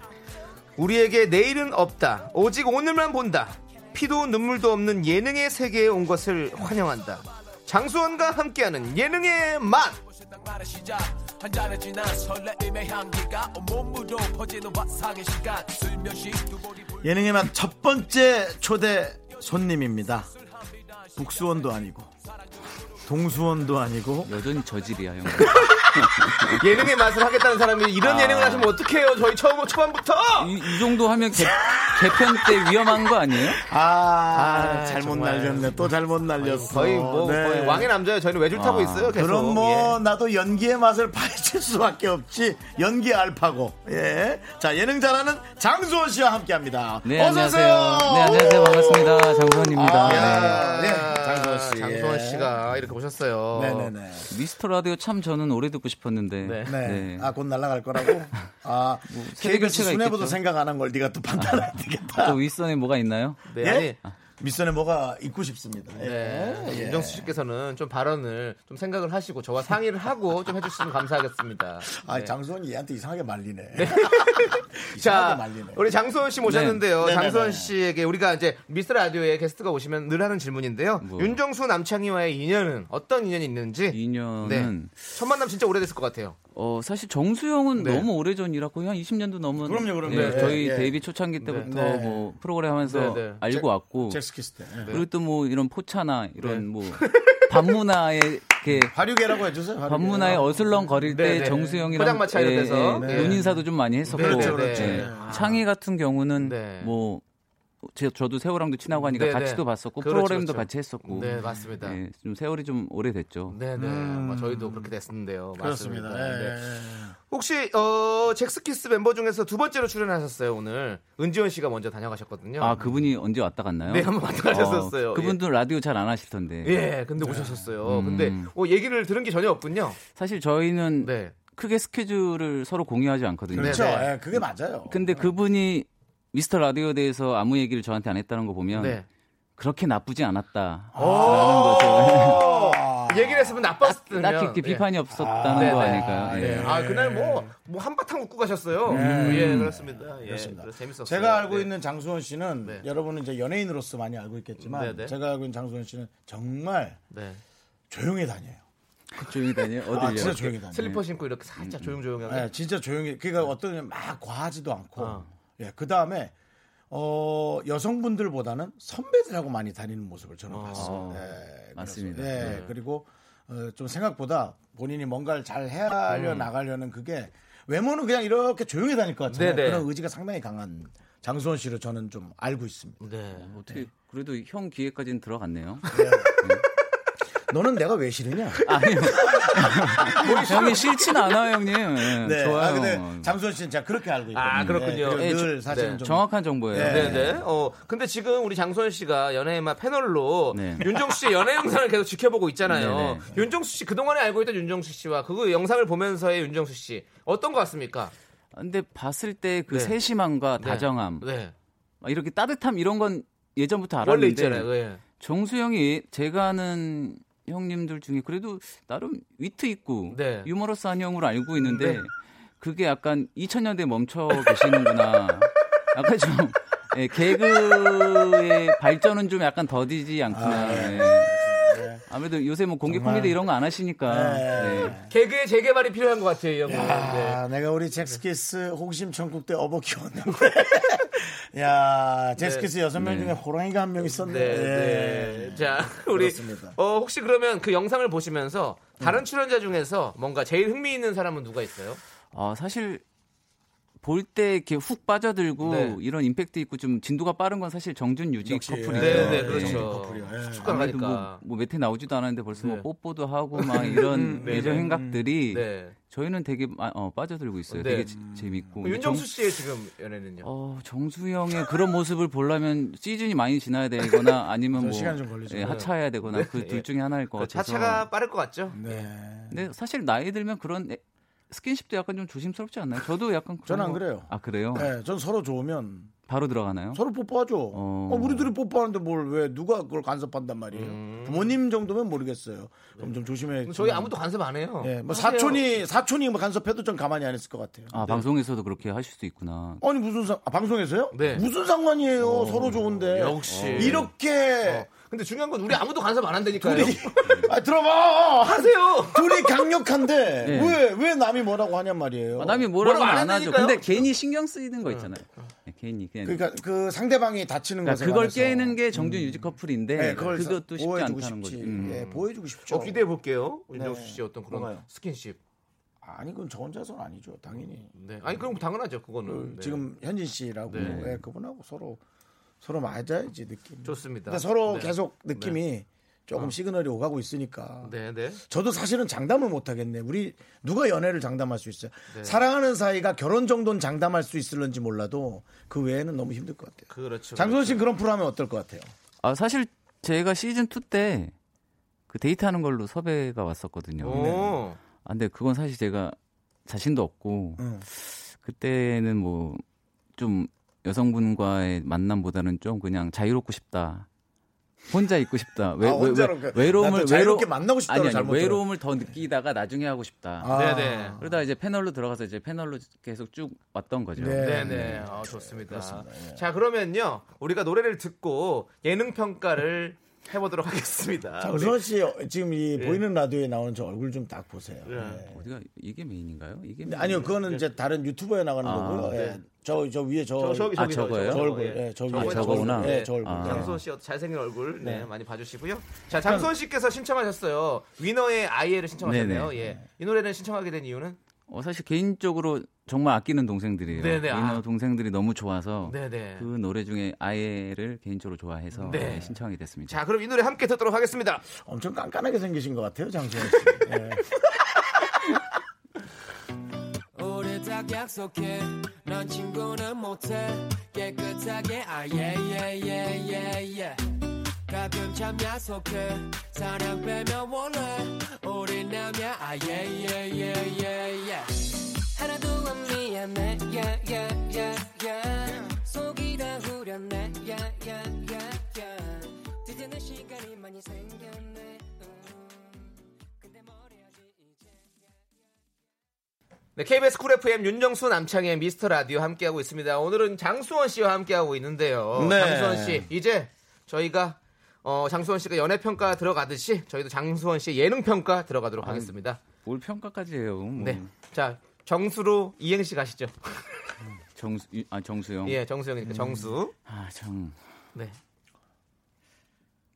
우리에게 내일은 없다. 오직 오늘만 본다. 피도 눈물도 없는 예능의 세계에 온 것을 환영한다. 장수원과 함께하는 예능의 맛. 예능의 맛 첫 번째 초대 손님입니다. 북수원도 아니고 동수원도 아니고 여전히 저질이야 형. 예능의 맛을 하겠다는 사람이 이런 아. 예능을 하시면 어떡해요? 저희 처음 초반부터. 이, 이 정도 하면 개, 개편 때 위험한 거 아니에요? 아, 아, 잘못 정말. 날렸네. 또 잘못 날렸어. 거의 뭐 네. 거의 왕의 남자예요. 저희는 외줄 타고 아, 있어요. 계속. 그럼 뭐 예. 나도 연기의 맛을 파헤칠 수밖에 없지. 연기 알파고. 예. 자 예능 잘하는 장수원 씨와 함께합니다. 네 어서 안녕하세요. 오세요. 네 안녕하세요 반갑습니다 장수원입니다. 아, 네. 네, 장수원 씨. 장수원 예. 씨가 이렇게 오셨어요. 네네네. 미스터 라디오 참 저는 오래 듣고 싶었는데. 네. 네. 네. 아, 곧 날아갈 거라고? 아, 세대 KBS 있겠죠. 생각 안 한 걸 네가 또 판단해야 되겠다. 또 윗선에 뭐가 있나요? 네, 예? 아니, 밑선에 뭐가 있고 싶습니다. 예. 네. 예. 윤정수 씨께서는 좀 발언을 좀 생각을 하시고 저와 상의를 하고 좀 해주시면 감사하겠습니다. 아, 네. 장수원이 얘한테 이상하게 말리네. 이상하게 자, 말리네. 우리 장수원 씨 모셨는데요. 네. 장수원 네네네. 씨에게 우리가 이제 미스터 라디오에 게스트가 오시면 늘 하는 질문인데요. 뭐. 윤정수 남창희와의 인연은 어떤 인연이 있는지 인연은 네. 첫 만남 진짜 오래됐을 것 같아요. 어 사실 정수영은 네. 너무 오래 전이라 거의 한 20년도 넘은 그럼요, 그럼요. 네, 네, 저희 예. 데뷔 초창기 때부터 네. 뭐 프로그램 하면서 네, 네. 알고 제- 왔고 잭스키스 때. 예. 그리고 또 뭐 이런 포차나 이런 네. 뭐 반문화에 이렇게 발육계라고 해주세요. 발육계. 반문화에 어슬렁 거릴 때 네, 네. 정수영이랑 포장마차 이런 데서. 예, 네. 예, 눈인사도 좀 많이 했었고 그렇죠, 그렇죠. 예. 네. 창희 같은 경우는 네. 뭐 제, 저도 세호랑도 친하고 하니까 네, 같이도 네. 봤었고 그렇죠, 프로그램도 그렇죠. 같이 했었고 네, 맞습니다. 예, 좀 세월이 좀 오래됐죠. 네네. 뭐 저희도 그렇게 됐는데요. 음. 그렇습니다. 맞습니다. 예. 네. 혹시 어 잭스키스 멤버 중에서 두 번째로 출연하셨어요 오늘 은지원 씨가 먼저 다녀가셨거든요. 아 그분이 언제 왔다 갔나요? 네, 한번 왔다 가셨었어요. 어, 그분도 라디오 잘 안 하실 텐데. 예, 근데 오셨었어요. 음. 근데 어, 얘기를 들은 게 전혀 없군요. 사실 저희는 네. 크게 스케줄을 서로 공유하지 않거든요. 그렇죠. 네, 예, 그게 맞아요. 근데 그분이 미스터 라디오에 대해서 아무 얘기를 저한테 안 했다는 거 보면 네. 그렇게 나쁘지 않았다라는 오! 거죠. 얘기를 했으면 나빴으면 딱히 예. 비판이 없었다는 네, 거 네. 아닐까요? 예. 아 그날 뭐, 뭐 한바탕 웃고 가셨어요. 예, 그렇습니다. 예, 그렇습니다. 재밌었어요. 제가 알고 네. 있는 장수원 씨는 네. 여러분은 이제 연예인으로서 많이 알고 있겠지만 네, 네. 제가 알고 있는 장수원 씨는 정말 네. 조용히 다녀요. 조용히 다녀 아, 어디요? 진짜 조용히 다녀요. 슬리퍼 신고 이렇게 살짝 조용조용하게. 네, 진짜 조용히. 그러니까 어떤 막 과하지도 않고. 어. 예, 그 다음에 어, 여성분들보다는 선배들하고 많이 다니는 모습을 저는 봤어요. 네, 그래서, 맞습니다. 예, 네. 그리고 어, 좀 생각보다 본인이 뭔가를 잘 해하려 나가려는 그게 외모는 그냥 이렇게 조용히 다닐 것 같아요. 음. 네네. 그런 의지가 상당히 강한 장수원 씨로 저는 좀 알고 있습니다. 네. 어떻게 그래도 형 기회까지는 들어갔네요. 너는 내가 왜 싫으냐? 아니요. 형이 싫진 않아요, 형님. 예, 네. 좋아요. 아, 근데 장수원 씨는 제가 그렇게 알고 있거든요. 아, 그렇군요. 예, 늘 저- 사실은 네. 좀 정확한 정보예요. 네. 네네. 어, 근데 지금 우리 장소연 씨가 연예인맛 패널로 네. 윤정수 씨의 연애 영상을 계속 지켜보고 있잖아요. 네네. 윤정수 씨, 그동안에 알고 있던 윤정수 씨와 그 영상을 보면서의 윤정수 씨, 어떤 것 같습니까? 근데 봤을 때그 네. 세심함과 네. 다정함, 네. 막 이렇게 따뜻함 이런 건 예전부터 원래 알았는데 있잖아요. 예. 정수영이 제가 아는 형님들 중에 그래도 나름 위트 있고 네. 유머러스한 형으로 알고 있는데 네. 그게 약간 2000년대에 멈춰 계시는구나. 약간 좀 예, 개그의 발전은 좀 약간 더디지 않구나. 예. 아무래도 요새 뭐 공개 코미디 이런 거 안 하시니까. 네. 개그의 재개발이 필요한 것 같아요, 이 형은. 네. 아, 내가 우리 잭스키스 호기심 천국 때 어버 키웠는데. 야, 잭스키스 여섯 명 중에 호랑이가 한 명 있었네. 네, 네. 자, 우리 그렇습니다. 어, 혹시 그러면 그 영상을 보시면서 다른 출연자 중에서 뭔가 제일 흥미 있는 사람은 누가 있어요? 어, 사실 볼 때 이렇게 훅 빠져들고 네. 이런 임팩트 있고 좀 진도가 빠른 건 사실 정준 유지 역시, 커플이죠. 네, 네, 예, 그렇죠. 예. 축구가 아무래도 가니까. 뭐, 뭐몇회 나오지도 않았는데 벌써 네. 뭐 뽀뽀도 하고 막 이런 네, 네. 행각들이 네. 저희는 되게 마- 어, 빠져들고 있어요. 네. 되게 재- 재밌고. 근데 윤정수 정- 씨의 지금 연애는요? 어, 정수영의 그런 모습을 보려면 시즌이 많이 지나야 되거나 아니면 뭐 시간 좀 걸리죠. 예, 하차해야 되거나 그 예. 둘 중에 하나일 것그 같아서. 차차가 빠를 것 같죠? 네. 근데 사실 나이 들면 그런 애- 스킨십도 약간 좀 조심스럽지 않나요? 저도 약간 그런 저는 안 거- 그래요. 아 그래요? 네, 전 서로 좋으면 바로 들어가나요? 서로 뽀뽀하죠. 어. 어, 우리들이 뽀뽀하는데 뭘 왜 누가 그걸 간섭한단 말이에요. 부모님 정도면 모르겠어요. 그럼 좀 조심해. 저희 아무도 간섭 안 해요. 예, 뭐 하세요. 사촌이 사촌이 뭐 간섭해도 좀 가만히 안 있을 것 같아요. 아 방송에서도 그렇게 하실 수 있구나. 아니 무슨 상 아, 방송에서요? 네. 무슨 상관이에요? 서로 좋은데 역시. 이렇게 근데 중요한 건 우리 아무도 간섭 안 한다니까요. 아, 들어봐! 하세요. 둘이 강력한데, 네. 왜, 왜 남이 뭐라고 하냔 말이에요. 아, 남이 뭐라고 뭐라고 안 안 하죠. 근데 괜히 신경 쓰이는 거 있잖아요. 네, 괜히 그냥. 그러니까 그 상대방이 다치는 그러니까 그걸. 깨는 게 정준 유지 커플인데 네, 그걸 그것도 쉽지 보여주고 않다는 싶지. 거죠. 음. 예, 보여주고 싶죠. 어, 기대해 볼게요. 윤정수 씨 어떤 그런 뭐가요? 스킨십. 아니, 그건 저 혼자서는 아니죠. 당연히. 네. 아니 그럼 당연하죠. 그거는. 그 네. 지금 현진 씨라고 네. 예, 그분하고 서로 서로 맞아야지 느낌. 좋습니다. 서로 네. 계속 느낌이 조금 시그널이 오가고 있으니까. 네, 네. 저도 사실은 장담을 못 하겠네. 우리 누가 연애를 장담할 수 있어요? 네. 사랑하는 사이가 결혼 정도는 장담할 수 있을런지 몰라도 그 외에는 너무 힘들 것 같아요. 그렇죠. 장소연 씨는 그런 프로 하면 어떨 것 같아요? 아 사실 제가 시즌 2 때 그 데이트하는 걸로 섭외가 왔었거든요. 오. 아, 근데 그건 사실 제가 자신도 없고 응. 그때는 뭐 좀 여성분과의 만남보다는 좀 그냥 자유롭고 싶다. 혼자 있고 싶다. 외, 아, 외, 외, 그- 외로움을 나도 자유롭게 만나고 싶다고 아니, 아니. 외로움을 더 느끼다가 나중에 하고 싶다. 아, 네네. 그러다 이제 패널로 들어가서 이제 패널로 계속 쭉 왔던 거죠. 네. 네네. 아, 좋습니다. 예. 자, 그러면요. 우리가 노래를 듣고 예능 평가를 해보도록 하겠습니다. 장수원 씨 어, 지금 이 예. 보이는 라디오에 나오는 저 얼굴 좀 딱 보세요. 네. 네. 어디가 이게 메인인가요? 이게 근데 메인? 아니요, 그거는 이제 다른 유튜버에 나가는 아, 거고요. 예. 네. 저, 저 위에 저, 저, 저기, 아, 저기, 저거예요? 저 얼굴, 예. 예, 저 위에 저 저거구나. 얼굴. 예, 저 얼굴. 아. 예. 장수원 씨 잘생긴 얼굴 네, 네. 많이 봐주시고요. 자 장수원 씨께서 신청하셨어요. 위너의 아이를 신청하셨네요. 네네. 예. 이 노래는 신청하게 된 이유는 어, 사실 개인적으로 정말 아끼는 동생들이에요. 네네, 아. 민호 동생들이 너무 좋아서 네네. 그 노래 중에 아예를 개인적으로 좋아해서 네. 네, 신청이 됐습니다. 자 그럼 이 노래 함께 듣도록 하겠습니다. 엄청 깐깐하게 생기신 것 같아요, 장소연 씨. 예. 우리 딱 약속해 넌 친구는 못해 깨끗하게 아예예예예예 가끔 참 야속해 사랑 빼면 원래 우리 남야 아예예예예예 하나도 안 미안해 야야야야 속이 다 후련해 야야야야 드디어 시간이 많이 생겼네 음. 네, KBS 쿨 FM 윤정수 남창의 미스터 라디오 함께하고 있습니다. 오늘은 장수원 씨와 함께하고 있는데요. 네. 장수원 씨 이제 저희가 어, 장수원 씨가 연애 평가 들어가듯이 저희도 장수원 씨의 예능 평가 들어가도록 하겠습니다. 뭘 평가까지 해요? 뭐. 네, 자 정수로 이행시 가시죠. 정수 이- 아 정수영. 예, 정수영이니까 정수. 아 정. 네.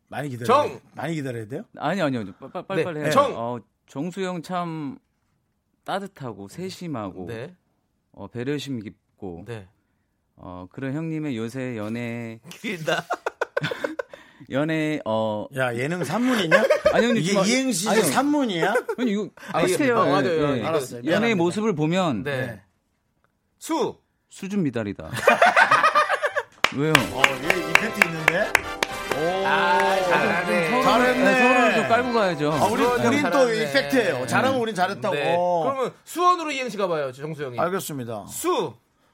많이 기다려. 정! 많이 기다려야 돼요? 아니 아니요. 빨리 빨리 네, 해요. 정! 어, 정수영 참 따뜻하고 세심하고 네. 어, 배려심 깊고 네. 어, 그런 형님의 요새 연애 길다. 연애 어 야, 예능 산문이냐? 아니 근데 이게 이행시. 산문이야? 아니 이거 아. 뭐, 맞아요. 예, 예. 이거- 알았어요. 연애의 미안합니다. 모습을 보면 네. 네. 수. 수준 미달이다. 왜요? 어, 이 이펙트 있는데? 아, 잘하네. 잘했네. 네, 서로를 좀 깔고 가야죠. 아, 우리, 우린 또. 이펙트예요. 잘하면 우린 잘했다고. 네. 그러면 수원으로 이행시 가봐요, 정수영이. 알겠습니다. 수.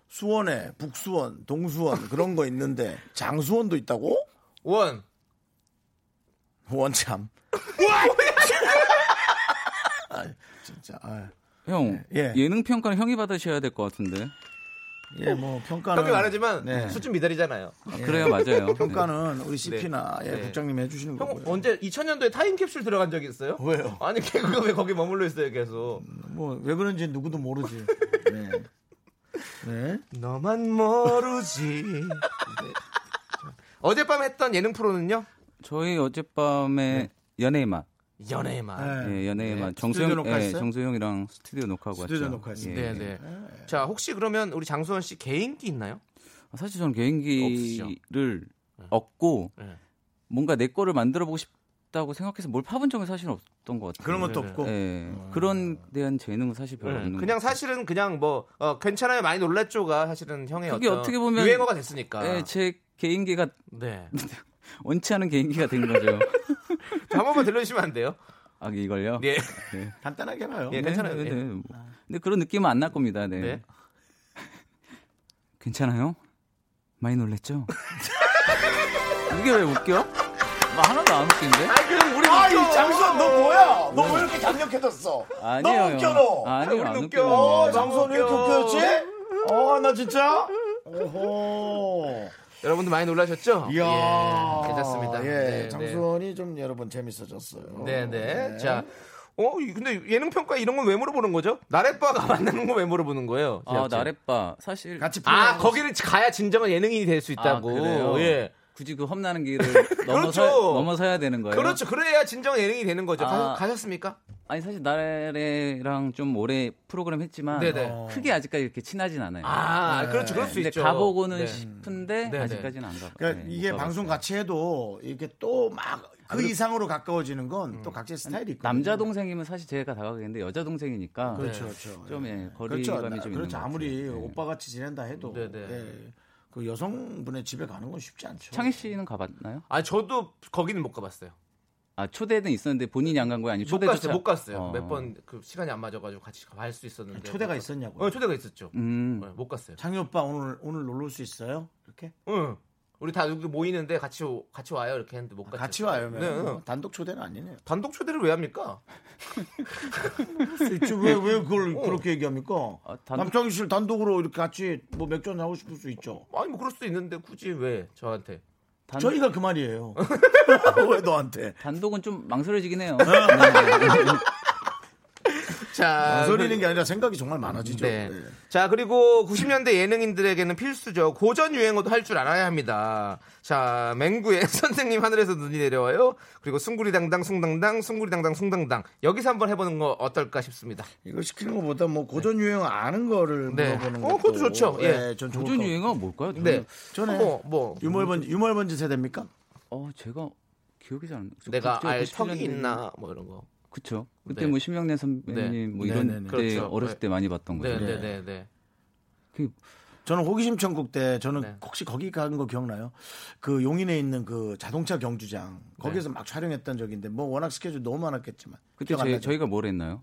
수원에 북수원, 동수원 그런 거 있는데 장수원도 있다고? 원. 원참. 아, 진짜. 아, 형 예. 예능 평가는 형이 받으셔야 될 것 같은데. 예, 뭐 평가는 형이 말하지만 네. 수준 미달이잖아요. 아, 그래요, 맞아요. 평가는 우리 CP나 예, 네. 국장님이 해주시는 형 거고요. 언제 2000년도에 타임캡슐 들어간 적이 있어요? 왜요? 아니 개그가 왜 거기 머물러 있어요 계속? 뭐 왜 그런지 누구도 모르지. 네. 네. 너만 모르지. 네. 어젯밤 했던 예능 프로는요? 저희 어젯밤에 연애의 맛. 연애의 맛. 네. 예, 연애의 네. 맛. 정수영, 예, 녹화했어요? 정수영이랑 스튜디오 녹화하고 스튜디오 왔죠. 녹화했습니다. 예. 네, 네. 자 혹시 그러면 우리 장수원 씨 개인기 있나요? 사실 저는 개인기를 얻고 네. 뭔가 내 거를 만들어 보고 싶다고 생각해서 뭘 파본 적은 사실 없던 것 같아요. 그런 것도. 없고. 예, 그런 대한 재능은 사실 별로 네. 없는 그냥. 사실은 그냥 뭐 어, 괜찮아요 많이 놀랬죠가 사실은 형의 그게 어떤 어떻게 보면- 유행어가 됐으니까. 예, 제 개인기가 네. 원치 않은 개인기가 된 거죠. 자, 한 번만 들려주시면 안 돼요? 아 이걸요? 예. 간단하게 해봐요. 예, 괜찮아요. 네, 예. 네, 뭐. 근데 그런 느낌은 안 날 겁니다. 네. 네. 괜찮아요? 많이 놀랬죠? 이게 왜 웃겨? 나 하나도 안 웃긴데? 아, 그럼 우리 아, 이 웃겨. 장수원 너 뭐야? 너 왜 이렇게 강력해졌어? 아니에요. 너무 웃겨 너. 우리 안 웃겨. 웃겨. 어, 장수원 왜 이렇게 웃겨. 웃겼지? 어, 나 진짜? 오호. 여러분들 많이 놀라셨죠? 이야. 예, 괜찮습니다. 예, 네, 네. 장수원이 좀 여러분 재밌어졌어요. 네네. 자, 어, 이- 근데 예능 평가 이런 건 왜 물어보는 거죠? 나래빠가 만나는 거왜 물어보는 거예요? 아? 나래빠 사실 같이 아, 거기를 가야 진정한 예능인이 될 수 있다고. 아, 그래요? 예. 굳이 그 험나는 길을 넘어서 그렇죠. 넘어서야 되는 거예요. 그렇죠. 그래야 진정 예능이 되는 거죠. 가, 아. 가셨습니까? 아니 사실 나래랑 좀 오래 프로그램 했지만 네네. 크게 아직까지 이렇게 친하진 않아요. 아, 그렇죠. 그럴 수 있죠. 가보고는 네. 싶은데 네네. 아직까지는 안 가봐. 그러니까 네, 이게 못 방송. 같이 해도 이게 또막 그 이상으로 가까워지는 건또 각자의 스타일이 있거든요. 남자 동생이면 사실 제가 다가가겠는데 여자 동생이니까 그렇죠, 그렇죠. 좀 예, 그렇죠. 거리감이 좀 있는 그렇죠. 것 아무리. 네. 오빠 같이 지낸다 해도 네 네. 예, 그 여성분의 집에 가는 건 쉽지 않죠. 창희 씨는 가봤나요? 아, 저도 거기는 못 가봤어요. 아 초대는 있었는데 본인이 안 간 거야 아니면 못 초대조차 갔어요. 못 갔어요. 어. 몇번 그 시간이 안 맞아가지고 같이 갈 수 있었는데. 초대가 못 갔- 있었냐고요? 어, 초대가 있었죠. 음. 네, 못 갔어요. 창희 오빠 오늘 오늘 놀러 올 수 있어요? 이렇게 응. 우리 다 여기 모이는데 같이 오- 같이 와요 이렇게 했는데 못 갔죠. 같이 와요. 네, 네, 응. 단독 초대는 아니네요. 단독 초대를 왜 합니까? 왜왜 그걸 그렇게 얘기합니까? 아, 단독- 남창희 씨를 단독으로 이렇게 같이 뭐 맥주 한잔 하고 싶을 수 있죠. 아니 뭐 그럴 수도 있는데 굳이 왜 저한테? 단, 저희가 그 말이에요. 왜 너한테? 단독은 좀 망설여지긴 해요. 자, 소리는 게 아니라 생각이 정말 많아지죠. 네. 네. 자, 그리고 90년대 예능인들에게는 필수죠. 고전 유행어도 할 줄 알아야 합니다. 자, 맹구의 선생님 하늘에서 눈이 내려와요. 그리고 숭구리당당, 숭당당, 숭구리당당, 숭당당. 여기서 한번 해보는 거 어떨까 싶습니다. 이거 시키는 것보다 뭐 고전 유행 아는 거를 네. 물어보는 어, 것도 그것도 좋죠. 예. 네, 전 고전 것 유행어 뭘까요? 저는- 네. 전에 뭐, 뭐. 유머번지 유머번지 세대입니까? 어 제가 기억이 잘 안 나요. 내가 알97 턱이 있나, 뭐 이런 거. 그쵸. 그때 네. 뭐 심영래 선배님 네. 뭐 이런 네네네. 때 그렇죠. 어렸을 네. 때 많이 봤던 네, 거죠. 네, 네, 네. 저는 호기심 천국 때 저는 네. 혹시 거기 간 거 기억나요? 그 용인에 있는 그 자동차 경주장 거기서 막 촬영했던 적인데 뭐 워낙 스케줄 너무 많았겠지만 그때 저희? 저희가 뭘 했나요?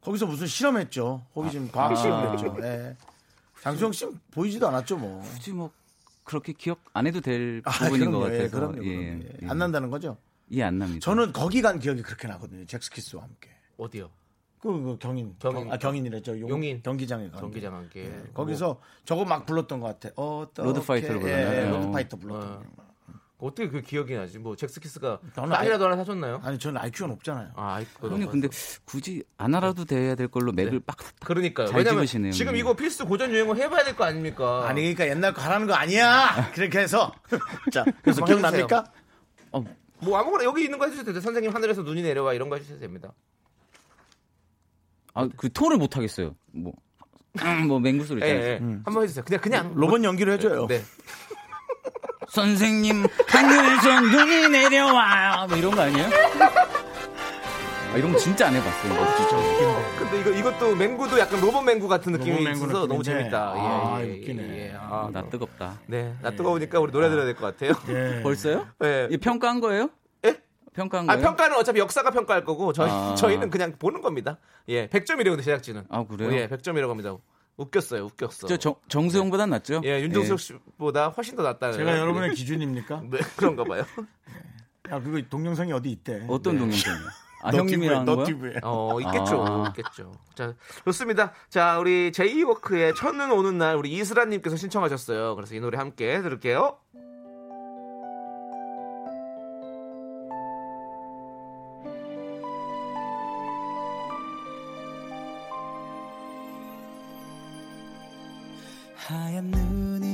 거기서 무슨 실험했죠. 호기심 과학 아. 실험했죠. 예. 장수원 씨 보이지도 않았죠 뭐. 굳이 뭐 그렇게 기억 안 해도 될 아, 부분인 것 그럼요. 예, 같아서 그럼요, 예, 그럼요. 예. 예. 안 난다는 거죠? 이해 안 납니다. 저는 거기 간 기억이 그렇게 나거든요. 젝스키스와 함께. 어디요? 그, 그 경인, 경인. 경, 아 경인이랬죠. 용, 용인. 경기장에 간. 경기장 한 개. 예, 거기서 저거 막 불렀던 것 같아. 어, Road Fighter를 예, 예, 불렀나요? Road Fighter 불렀던 어. 거. 어떻게 그 기억이 나지? 뭐 젝스키스가 딸이라도 하나 사줬나요? 아니 저는 IQ가 높잖아요. 아, 그거 형님 근데 굳이 안 알아도 돼야 될 걸로 맥을 빡 그러니까요. 잘 왜냐면 집으시네요. 지금 이거 필수 고전 유행어 해봐야 될 거 아닙니까? 아니 그러니까 옛날 거 하라는 거 아니야. 그렇게 해서 자 그래서 기억납니까? 뭐 아무거나 여기 있는 거 해주셔도 돼요. 선생님 하늘에서 눈이 내려와 이런 거 해주셔도 됩니다. 아, 그 톤을 못 하겠어요. 뭐, 뭐 맹구 소리 예, 있잖아요. 예. 한번 해주세요. 그냥 그냥 로봇 연기로 해줘요. 네. 선생님 하늘에서 눈이 내려와 뭐 이런 거 아니에요? 아, 이런 거 진짜 안 해봤어요. 이거 진짜 웃긴데. 근데 이거 이것도 맹구도 약간 로봇 맹구 같은 느낌이 로봇 맹구 있어서 너무 느낌인데. 재밌다. 아, 예, 예, 웃기네. 예, 예. 아, 아, 나 뜨겁다. 네, 나 뜨거우니까 우리 노래 들어야 될 것 같아요. 예. 벌써요? 네. 이 평가한 거예요? 예? 평가한 아, 거예요? 평가는 어차피 역사가 평가할 거고 저희 아. 저희는 그냥 보는 겁니다. 예, 100점이래요, 제작진은. 아, 그래요? 예, 100점이라고 합니다. 웃겼어요, 웃겼어. 저 정, 정수영보단 낫죠? 예, 윤종석 씨보다 훨씬 더 낫다. 제가 여러분의 기준입니까? 네, 그런가 봐요. 야 그거 동영상이 어디 있대? 어떤 동영상이요? 아, 너 형님이랑 하는 너 거요? TV에. 어, 있겠죠. 아. 있겠죠. 자, 좋습니다. 자, 우리 제이워크의 첫눈 오는 날 우리 이슬아 님께서 신청하셨어요. 그래서 이 노래 함께 들을게요. 하얀 눈이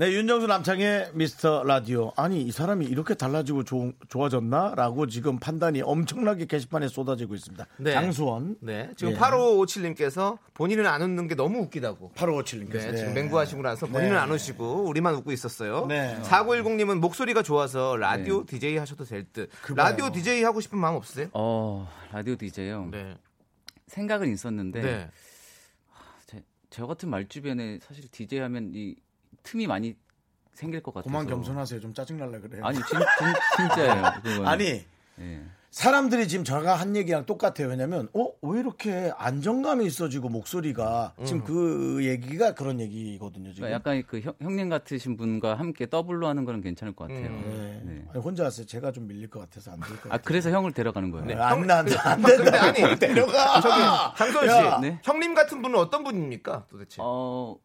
네, 윤정수 남창의 미스터 라디오. 아니, 이 사람이 이렇게 달라지고 조- 좋아졌나? 라고 지금 판단이 엄청나게 게시판에 쏟아지고 있습니다. 네. 장수원. 네. 지금 예. 8557님께서 본인은 안 웃는 게 너무 웃기다고. 8557님께서. 네, 지금 맹구하시고 나서 본인은 안 웃시고 우리만 웃고 있었어요. 네. 4910님은 목소리가 좋아서 라디오 DJ 하셔도 될 듯. 라디오 DJ 하고 싶은 마음 없으세요? 어, 라디오 DJ요. 네. 생각은 있었는데 네. 제, 저 같은 말주변에 사실 DJ 하면 이 틈이 많이 생길 것 같아서. 그만 겸손하세요. 좀 짜증날라 그래요. 아니, 진, 진, 진짜예요. 그거는. 아니, 예. 사람들이 지금 제가 한 얘기랑 똑같아요. 왜냐면, 어, 왜 이렇게 안정감이 있어지고 목소리가 지금 그 얘기가 그런 얘기거든요. 지금. 그러니까 약간 그 형, 형님 같으신 분과 함께 더블로 하는 거는 괜찮을 것 같아요. 네. 네. 아니, 혼자 왔어요. 제가 좀 밀릴 것 같아서 안 될것 아, 같아요. 그래서 형을 데려가는 거예요. 네. 안 나, 안 돼. 안 된다. 아니, 데려가. 저기 장수원 씨, 야. 네. 형님 같은 분은 어떤 분입니까, 도대체? 어,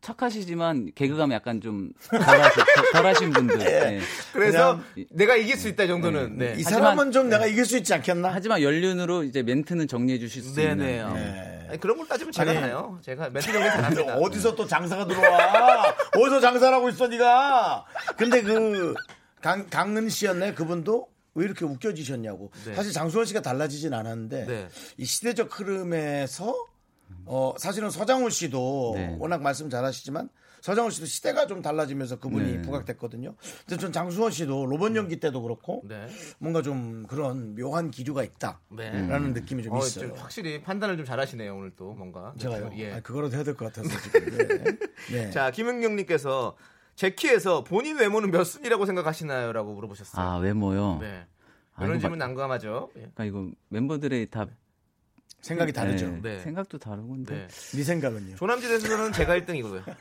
착하시지만 개그감 약간 좀 덜하신, 덜하신 분들. 네. 그래서 그냥- 내가 이길 수 있다 이 정도는. 네. 이 하지만- 사람은 좀 내가 이길 수 있지 않겠나? 하지만 연륜으로 이제 멘트는 정리해 주실 수 네, 있는. 네. 네. 아니, 그런 걸 따지면 제가 아니, 나요. 제가 멘트 정리 잘합니다. 어디서 또 장사가 들어와? 어디서 장사를 하고 있어, 네가? 근데 그 강, 강은 씨였네. 그분도 왜 이렇게 웃겨지셨냐고. 네. 사실 장수원 씨가 달라지진 않았는데 네. 이 시대적 흐름에서 어 사실은 서장훈 씨도 네. 워낙 말씀 잘하시지만 서장훈 씨도 시대가 좀 달라지면서 그분이 네. 부각됐거든요. 근데 전 장수원 씨도 로봇 연기 때도 그렇고 네. 뭔가 좀 그런 묘한 기류가 있다라는 네. 느낌이 좀 어, 있어요. 좀 확실히 판단을 좀 잘하시네요 오늘 또 뭔가. 제가요. 예. 아니, 그거라도 해야 될 것 같아서 지금. 네. 네. 자 김은경님께서 제키에서 본인 외모는 몇 순이라고 생각하시나요?라고 물어보셨어요. 아, 외모요? 네. 아, 이런 질문 난감하죠. 예. 그러니까 이거 멤버들의 다 생각이 다르죠. 네, 네. 생각도 다르고 근데 네. 네 생각은요? 조남지대에서는 제가 1등이고요. 예.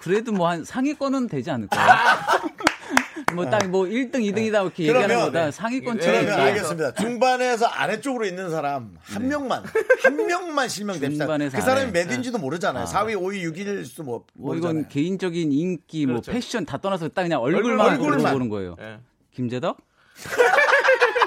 그래도 뭐 한 상위권은 되지 않을까요? 뭐딱뭐 1등, 2등이다 이렇게 얘기하는 그러면- 것보다 네. 상위권처럼 그러면 네. 알겠습니다. 중반에서 아래쪽으로 있는 사람 한 명만 한 명만 실명됩시다. 그 중반에서 사람이 아래. 몇인지도 모르잖아요. 4위, 5위, 6위일 수도 뭐 뭐. 이건 개인적인 인기, 뭐 그렇죠. 패션 다 떠나서 딱 그냥 얼굴만 얼굴만. 물어보는 거예요. 예. 김재덕?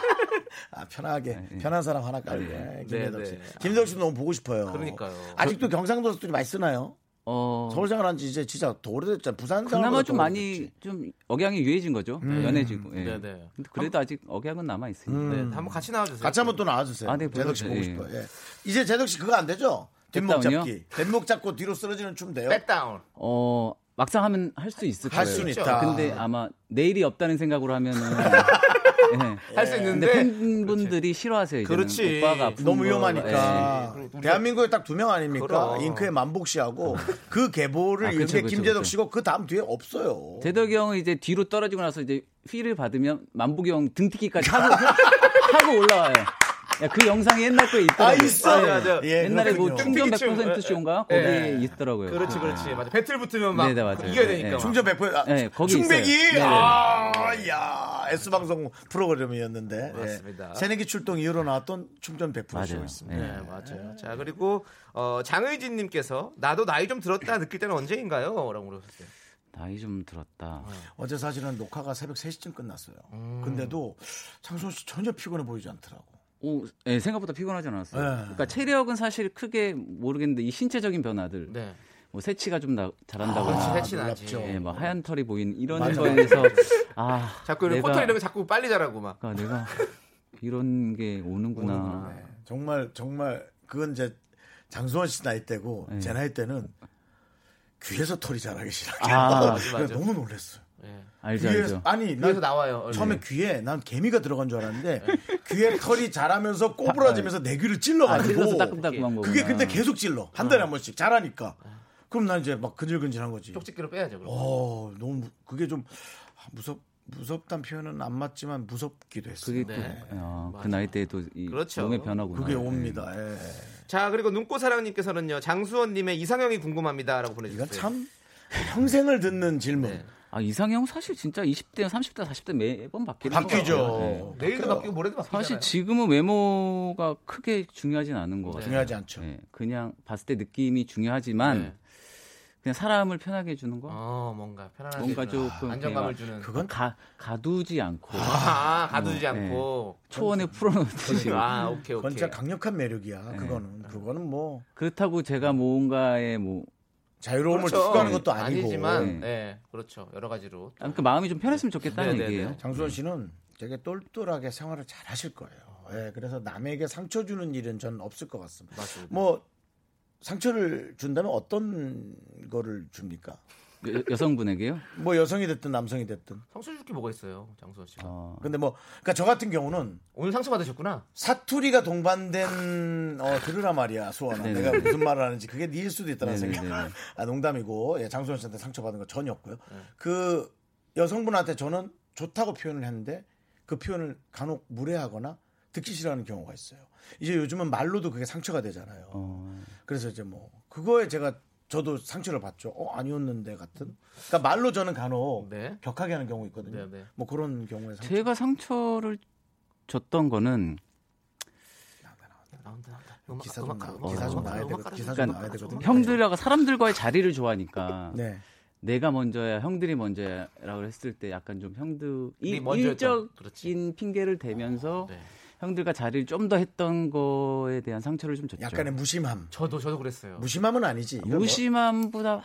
아, 편하게 편한 사람 하나 깔게. 네, 김대덕 씨. 네. 김대덕 씨도 너무 보고 싶어요. 그러니까요. 아직도 경상도 사투리 많이 쓰나요? 어. 서울 생활한 지 이제 진짜 더 오래됐잖아요. 부산 생활 그나마 좀 많이 좀 억양이 유해진 거죠. 연해지고. 예. 네, 네. 근데 그래도 아직 억양은 남아 있으니까. 네, 한번 같이 나와주세요. 같이 한번 또 나와주세요. 아, 네, 재덕 씨 보고. 싶어요. 예. 이제 재덕 씨 그거 안 되죠? 뒷목? 잡기. 뒷목 잡고 뒤로 쓰러지는 춤 돼요? 백다운. 어, 막상 하면 할 수 있을 할 거예요. 수는 있다. 근데 아마 내일이 없다는 생각으로 하면은 예. 할 수 있는데 근데 팬분들이 싫어하세요. 이제는. 그렇지. 오빠가 아픈 너무 거. 위험하니까. 예. 대한민국에 딱 두 명 아닙니까? 그럼. 잉크의 만복 씨하고 그 계보를 아, 이은 그쵸, 게 그쵸, 김재덕 그쵸. 씨고 그 다음 뒤에 없어요. 예. 재덕이 형은 이제 뒤로 떨어지고 나서 이제 휠을 받으면 만복이 형 등티기까지 하고 하고 올라와요. 야, 그 영상이 옛날 거에 있더라고요. 아, 있어. 예. 맞아. 예, 옛날에 뭐 그렇군요. 충전 등티기 춤. 100% 쇼인가 거기에 예. 있더라고요. 그렇지, 그렇지. 맞아. 배틀 붙으면 막 네, 네, 맞아요. 이겨야 네, 되니까. 네. 막. 충전 100%. 아, 네, 거기 충백이 있어요. 네, 네. 아, 야, S방송 프로그램이었는데. 예. 맞습니다. 새내기 출동 이후로 나왔던 충전 100%쇼 맞아요. 있습니다. 네. 네, 맞아요. 자, 그리고 어, 장의진 님께서 나도 나이 좀 들었다 느낄 때는 언제인가요? 라고 물어보셨어요. 나이 좀 들었다. 어제 사실은 녹화가 새벽 3시쯤 끝났어요. 음. 근데도 창선 씨 전혀 피곤해 보이지 않더라고. 오, 예, 생각보다 피곤하지 않았어요. 네. 그러니까 체력은 사실 크게 모르겠는데 이 신체적인 변화들, 네. 뭐 새치가 좀 나, 잘한다고 하지, 새치 나지. 예, 뭐 하얀 털이 보이는 이런 맞아. 거에 대해서 아, 자꾸 이런 포털 이런 거 자꾸 빨리 자라고 막. 그러니까 내가 이런 게 오는구나. 네. 정말 정말 그건 이제 장수원 씨 나이 때고 네. 제 나이 때는 귀에서 털이 자라기 시작해. 아, 맞아, 맞아. 너무 놀랐어요. 예. 알죠, 귀에서 알죠. 아니 귀에서 난 나와요. 얼굴이. 처음에 귀에 난 개미가 들어간 줄 알았는데 네. 귀에 털이 자라면서 꼬부라지면서 내 귀를 아, 찔러가지고 찔러서 따끔따끔한 거구나. 그게 근데 계속 찔러 한 달에 한 번씩 자라니까 그럼 난 이제 막 근질근질한 거지. 쪽집게로 빼야죠. 그럼. 어 너무 무- 그게 좀 무섭 무섭단 표현은 안 맞지만 무섭기도 했어요. 그게 또, 네. 아, 그 맞아. 나이 때도 이 그렇죠. 몸의 변화구나. 그게 예. 옵니다. 예. 자, 그리고 눈꽃사랑님께서는요. 장수원님의 이상형이 궁금합니다라고 보내주셨어요. 이건 참 평생을 듣는 질문. 네. 아 이상형 사실 진짜 20대, 30대, 40대 매번 바뀌는 바뀌죠. 예. 내일도 바뀌고 모레도 바뀌잖아요. 사실 지금은 외모가 크게 중요하진 않은 것 같아요. 중요하지 않죠. 예, 그냥 봤을 때 느낌이 중요하지만 네. 그냥 사람을 편하게 해주는 거. 어, 뭔가 편안하게 뭔가 해주는, 조금 안정감을 주는. 그건 가, 가두지 않고 아, 가두지 어, 않고. 초원에 풀어놓듯이 아, 오케이, 그건 오케이. 진짜 강력한 매력이야. 그거는 그거는 뭐 그렇다고 제가 뭔가에 뭐 자유로움을 그렇죠. 추구하는 것도 아니고. 아니지만 네. 네. 그렇죠. 여러 가지로 아, 그 마음이 좀 편했으면 좋겠다는 네, 네, 얘기예요. 네. 장수원 씨는 되게 똘똘하게 생활을 잘 하실 거예요. 예, 그래서 남에게 상처 주는 일은 저는 없을 것 같습니다. 맞습니다. 뭐 상처를 준다면 어떤 거를 줍니까? 여, 여성분에게요? 뭐 여성이 됐든 남성이 됐든. 상처 줄게 뭐가 있어요, 장수원 씨가. 어, 근데 뭐 그러니까 저 같은 경우는 오늘 상처 받으셨구나. 사투리가 동반된 어 들으라 말이야 수원아 네네. 내가 무슨 말을 하는지 그게 니일 수도 있다는. 생각 아 농담이고 예, 장수원 씨한테 상처 받은 거 전혀 없고요 네. 그 여성분한테 저는 좋다고 표현을 했는데 그 표현을 간혹 무례하거나 듣기 싫어하는 경우가 있어요 이제 요즘은 말로도 그게 상처가 되잖아요 어, 그래서 이제 뭐 그거에 제가 저도 상처를 받죠 어 아니었는데 같은 그러니까 말로 저는 간혹 네. 격하게 하는 경우 있거든요 네, 네. 뭐 그런 경우에 상처 제가 상처를 줬던 거는 나온다, 나온다. 음악, 기사 좀 음악 나 기사 좀 음악 나와야 깔아. 기사 좀 그러니까 나와야 되거든요 형들하고 사람들과의 자리를 좋아하니까 네. 내가 먼저야 형들이 먼저야라고 했을 때 약간 좀 형들 일, 먼저였던, 그렇지. 일적인 핑계를 대면서 네. 형들과 자리를 좀 더 했던 거에 대한 상처를 좀 줬죠. 약간의 무심함 저도 저도 그랬어요. 무심함은 아니지. 무심함보다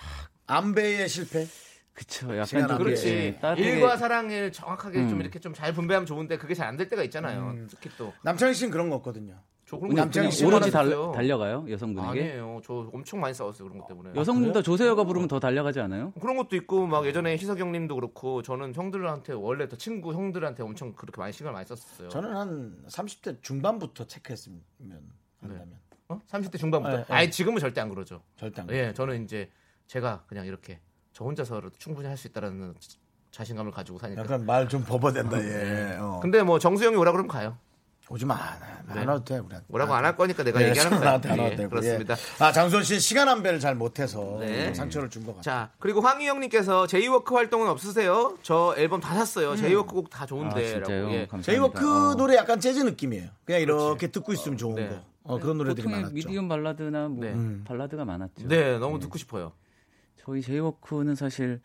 안배의 실패. 그쵸. 약간 좀. 그렇지. 예, 일과 사랑을 정확하게 좀 음. 이렇게 좀 잘 분배하면 좋은데 그게 잘 안 될 때가 있잖아요. 음. 특히 또. 남창희 씨는 그런 거 없거든요. 저 그런 남창희 씨 오로지. 달, 달려가요 여성분에게. 아니에요. 저 엄청 많이 싸웠어요 그런 것 때문에. 여성분도 조세호가 부르면 더 달려가지 않아요? 그런 것도 있고 막 예전에 희석형님도 그렇고 저는 형들한테 원래 더 친구 형들한테 엄청 그렇게 많이 을 많이 썼었어요. 저는 한 30대 중반부터 체크했으면 한다면 어? 30대 중반부터. 네, 네. 아예 지금은 절대 안 그러죠. 절대 안. 예, 저는 이제 제가 그냥 이렇게 저 혼자서라도 충분히 할 수 있다라는 자신감을 가지고 사니까. 약간 말 좀 버버댄다. 예. 어. 근데 뭐 정수 형이 오라 그러면 가요. 오지 마. 나- 안 와도 돼. 우리한테. 뭐라고 안 할 거니까 내가 네, 얘기하는. 나한테 안 예, 와도 되고. 그렇습니다. 예. 아 장수원 씨는 시간 안배를 잘 못해서 네. 좀 상처를 준 것 같아요. 자, 그리고 황희영님께서 제이워크 활동은 없으세요? 저 앨범 다 샀어요. 제이워크 곡다아 좋은데. 진짜요? 라고. 예. 제이워크 어. 노래 약간 재즈 느낌이에요. 그냥 이렇게 듣고 있으면 좋은 네. 거. 어, 그런 노래들이 보통의 많았죠. 미디엄 발라드나 뭐 네. 발라드가 많았죠. 네, 너무 듣고 싶어요. 저희 제이워크는 사실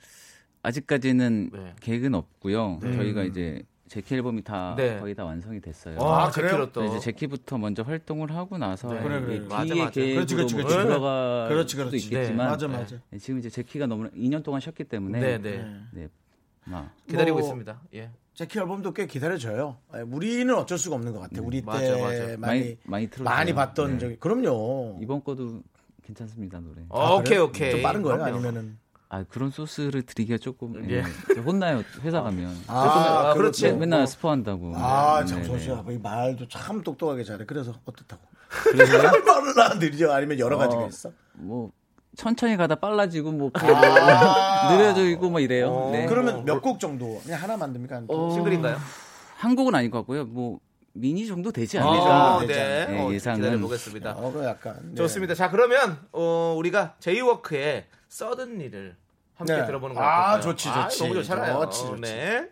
아직까지는 네. 계획은 없고요. 저희가 이제 제키 앨범이 다 네. 거의 다 완성이 됐어요. 아, 그래요? 제키로 또. 이제 제키부터 먼저 활동을 하고 나서 네. 그래, 그래. 이게 맞아, 뒤에 맞아. 계획으로 그렇지, 그렇지, 뭐 그렇지. 들어갈 그렇지, 수도 그렇지. 있겠지만 맞아, 맞아. 네, 지금 이제 제키가 너무 2년 동안 쉬었기 때문에 네, 네. 네, 막 기다리고 뭐- 있습니다. 예. 제키 앨범도 꽤 기다려져요. 예, 우리는 어쩔 수가 없는 것 같아요. 우리 때 맞아, 맞아. 많이 많이 많이 틀었어요. 많이 봤던 네. 적이 그럼요. 이번 거도 괜찮습니다 노래. 어, 오케이, 그래요? 오케이. 좀 빠른 거예요? 아니면은 아 그런 소스를 드리기가 조금 예. 예. 혼나요 회사 가면. 아, 그렇지. 맨- 맨날 스포한다고. 아, 네, 장소원 네. 이 말도 참 똑똑하게 잘해. 그래서 어떻다고? 그래서 말을 안 들죠? 아니면 여러 가지가 있어? 뭐 천천히 가다 빨라지고 뭐 아. 느려지고 뭐 이래요. 어. 네. 그러면 몇 곡 정도? 그냥 하나 만듭니까? 어, 싱글인가요? 한 곡은 아닐 것 같고요. 뭐 미니 정도 되지 아, 않을까. 되지 네. 네, 어, 예상은. 기다려 보겠습니다. 어, 그 약간. 네. 좋습니다. 자, 그러면 어, 우리가 제이워크의 Suddenly를 함께 네. 들어보는 거 아, 어떨까요? 좋지, 좋지. 너무 좋잖아요. 좋지, 좋지. 네.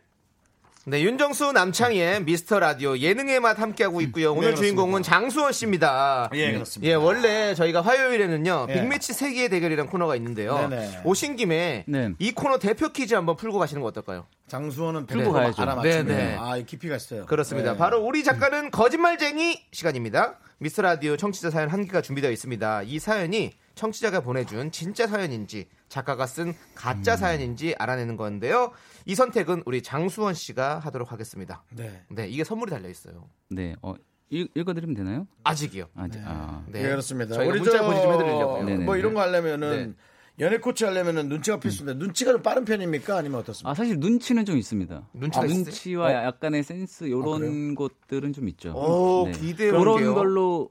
네, 윤정수 남창희의 미스터 라디오 예능의 맛 함께하고 있고요. 오늘 네, 주인공은 장수원 씨입니다. 예, 그렇습니다. 예, 원래 저희가 화요일에는요, 예. 빅매치 세계의 대결이라는 코너가 있는데요. 네네. 오신 김에 네. 이 코너 대표 퀴즈 한번 풀고 가시는 거 어떨까요? 장수원은 배포 가야죠. 알아맞추네. 네, 네. 아, 이 깊이가 있어요. 그렇습니다. 네. 바로 우리 작가는 거짓말쟁이 시간입니다. 미스터 라디오 청취자 사연 한 개가 준비되어 있습니다. 이 사연이 청취자가 보내준 진짜 사연인지 작가가 쓴 음. 가짜 사연인지 알아내는 건데요. 이 선택은 우리 장수원 씨가 하도록 하겠습니다. 네. 네, 이게 선물이 달려 있어요. 네. 어, 읽, 읽어드리면 되나요? 아직이요. 아, 네. 아. 네, 네, 그렇습니다. 저희가 우리 문자 저- 보지 좀 해드리려고요. 네네. 뭐 이런 거 하려면은 연애 코치 하려면은 눈치가 필수인데 눈치가 좀 빠른 편입니까? 아니면 어떻습니까? 아, 사실 눈치는 좀 있습니다. 눈치가 아, 있어요? 눈치와 약간의 센스 이런 그래요? 것들은 좀 있죠. 오, 기대해 그런 볼게요. 걸로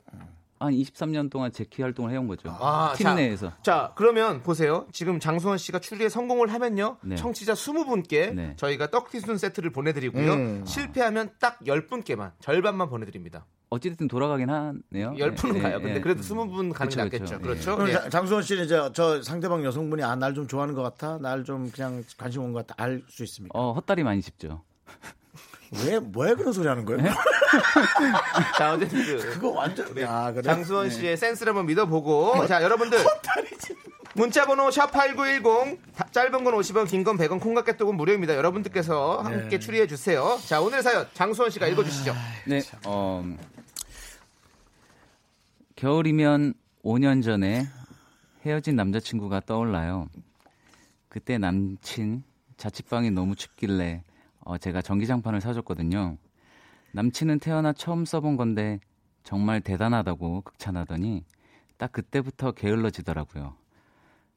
한 23년 동안 제키 활동을 해온 거죠. 아, 팀 자, 내에서. 자, 그러면 보세요. 지금 장수원 씨가 추리에 성공을 하면요. 네. 청취자 20분께 네. 저희가 떡튀순 세트를 보내드리고요. 음. 실패하면 딱 10분께만, 절반만 보내드립니다. 어찌됐든 돌아가긴 하네요. 10분은 네, 가요. 네, 근데 네. 그래도 20분 가는 게 그쵸, 낫겠죠. 그쵸. 그렇죠? 그럼 예. 자- 장수원 씨는 이제 저 상대방 여성분이 아 날 좀 좋아하는 것 같아, 날 좀 그냥 관심 온 것 같다 알수 있습니까? 어, 헛다리 많이 짚죠. 왜 왜 그런 소리 하는 거예요? 자, 어쨌든 그 그거 완전 아 그래. 장수원 씨의 센스를 한번 믿어보고. 자, 여러분들. 문자번호 샵8910 짧은 건 50원 긴 건 100원 콩깍개톡은 무료입니다 여러분들께서 함께 추리해 주세요 자 오늘 사연 장수원 씨가 읽어주시죠 네. 어, 겨울이면 5년 전에 헤어진 남자친구가 떠올라요. 그때 남친 자취방이 너무 춥길래 어, 제가 전기장판을 사줬거든요. 남친은 태어나 처음 써본 건데 정말 대단하다고 극찬하더니 딱 그때부터 게을러지더라고요.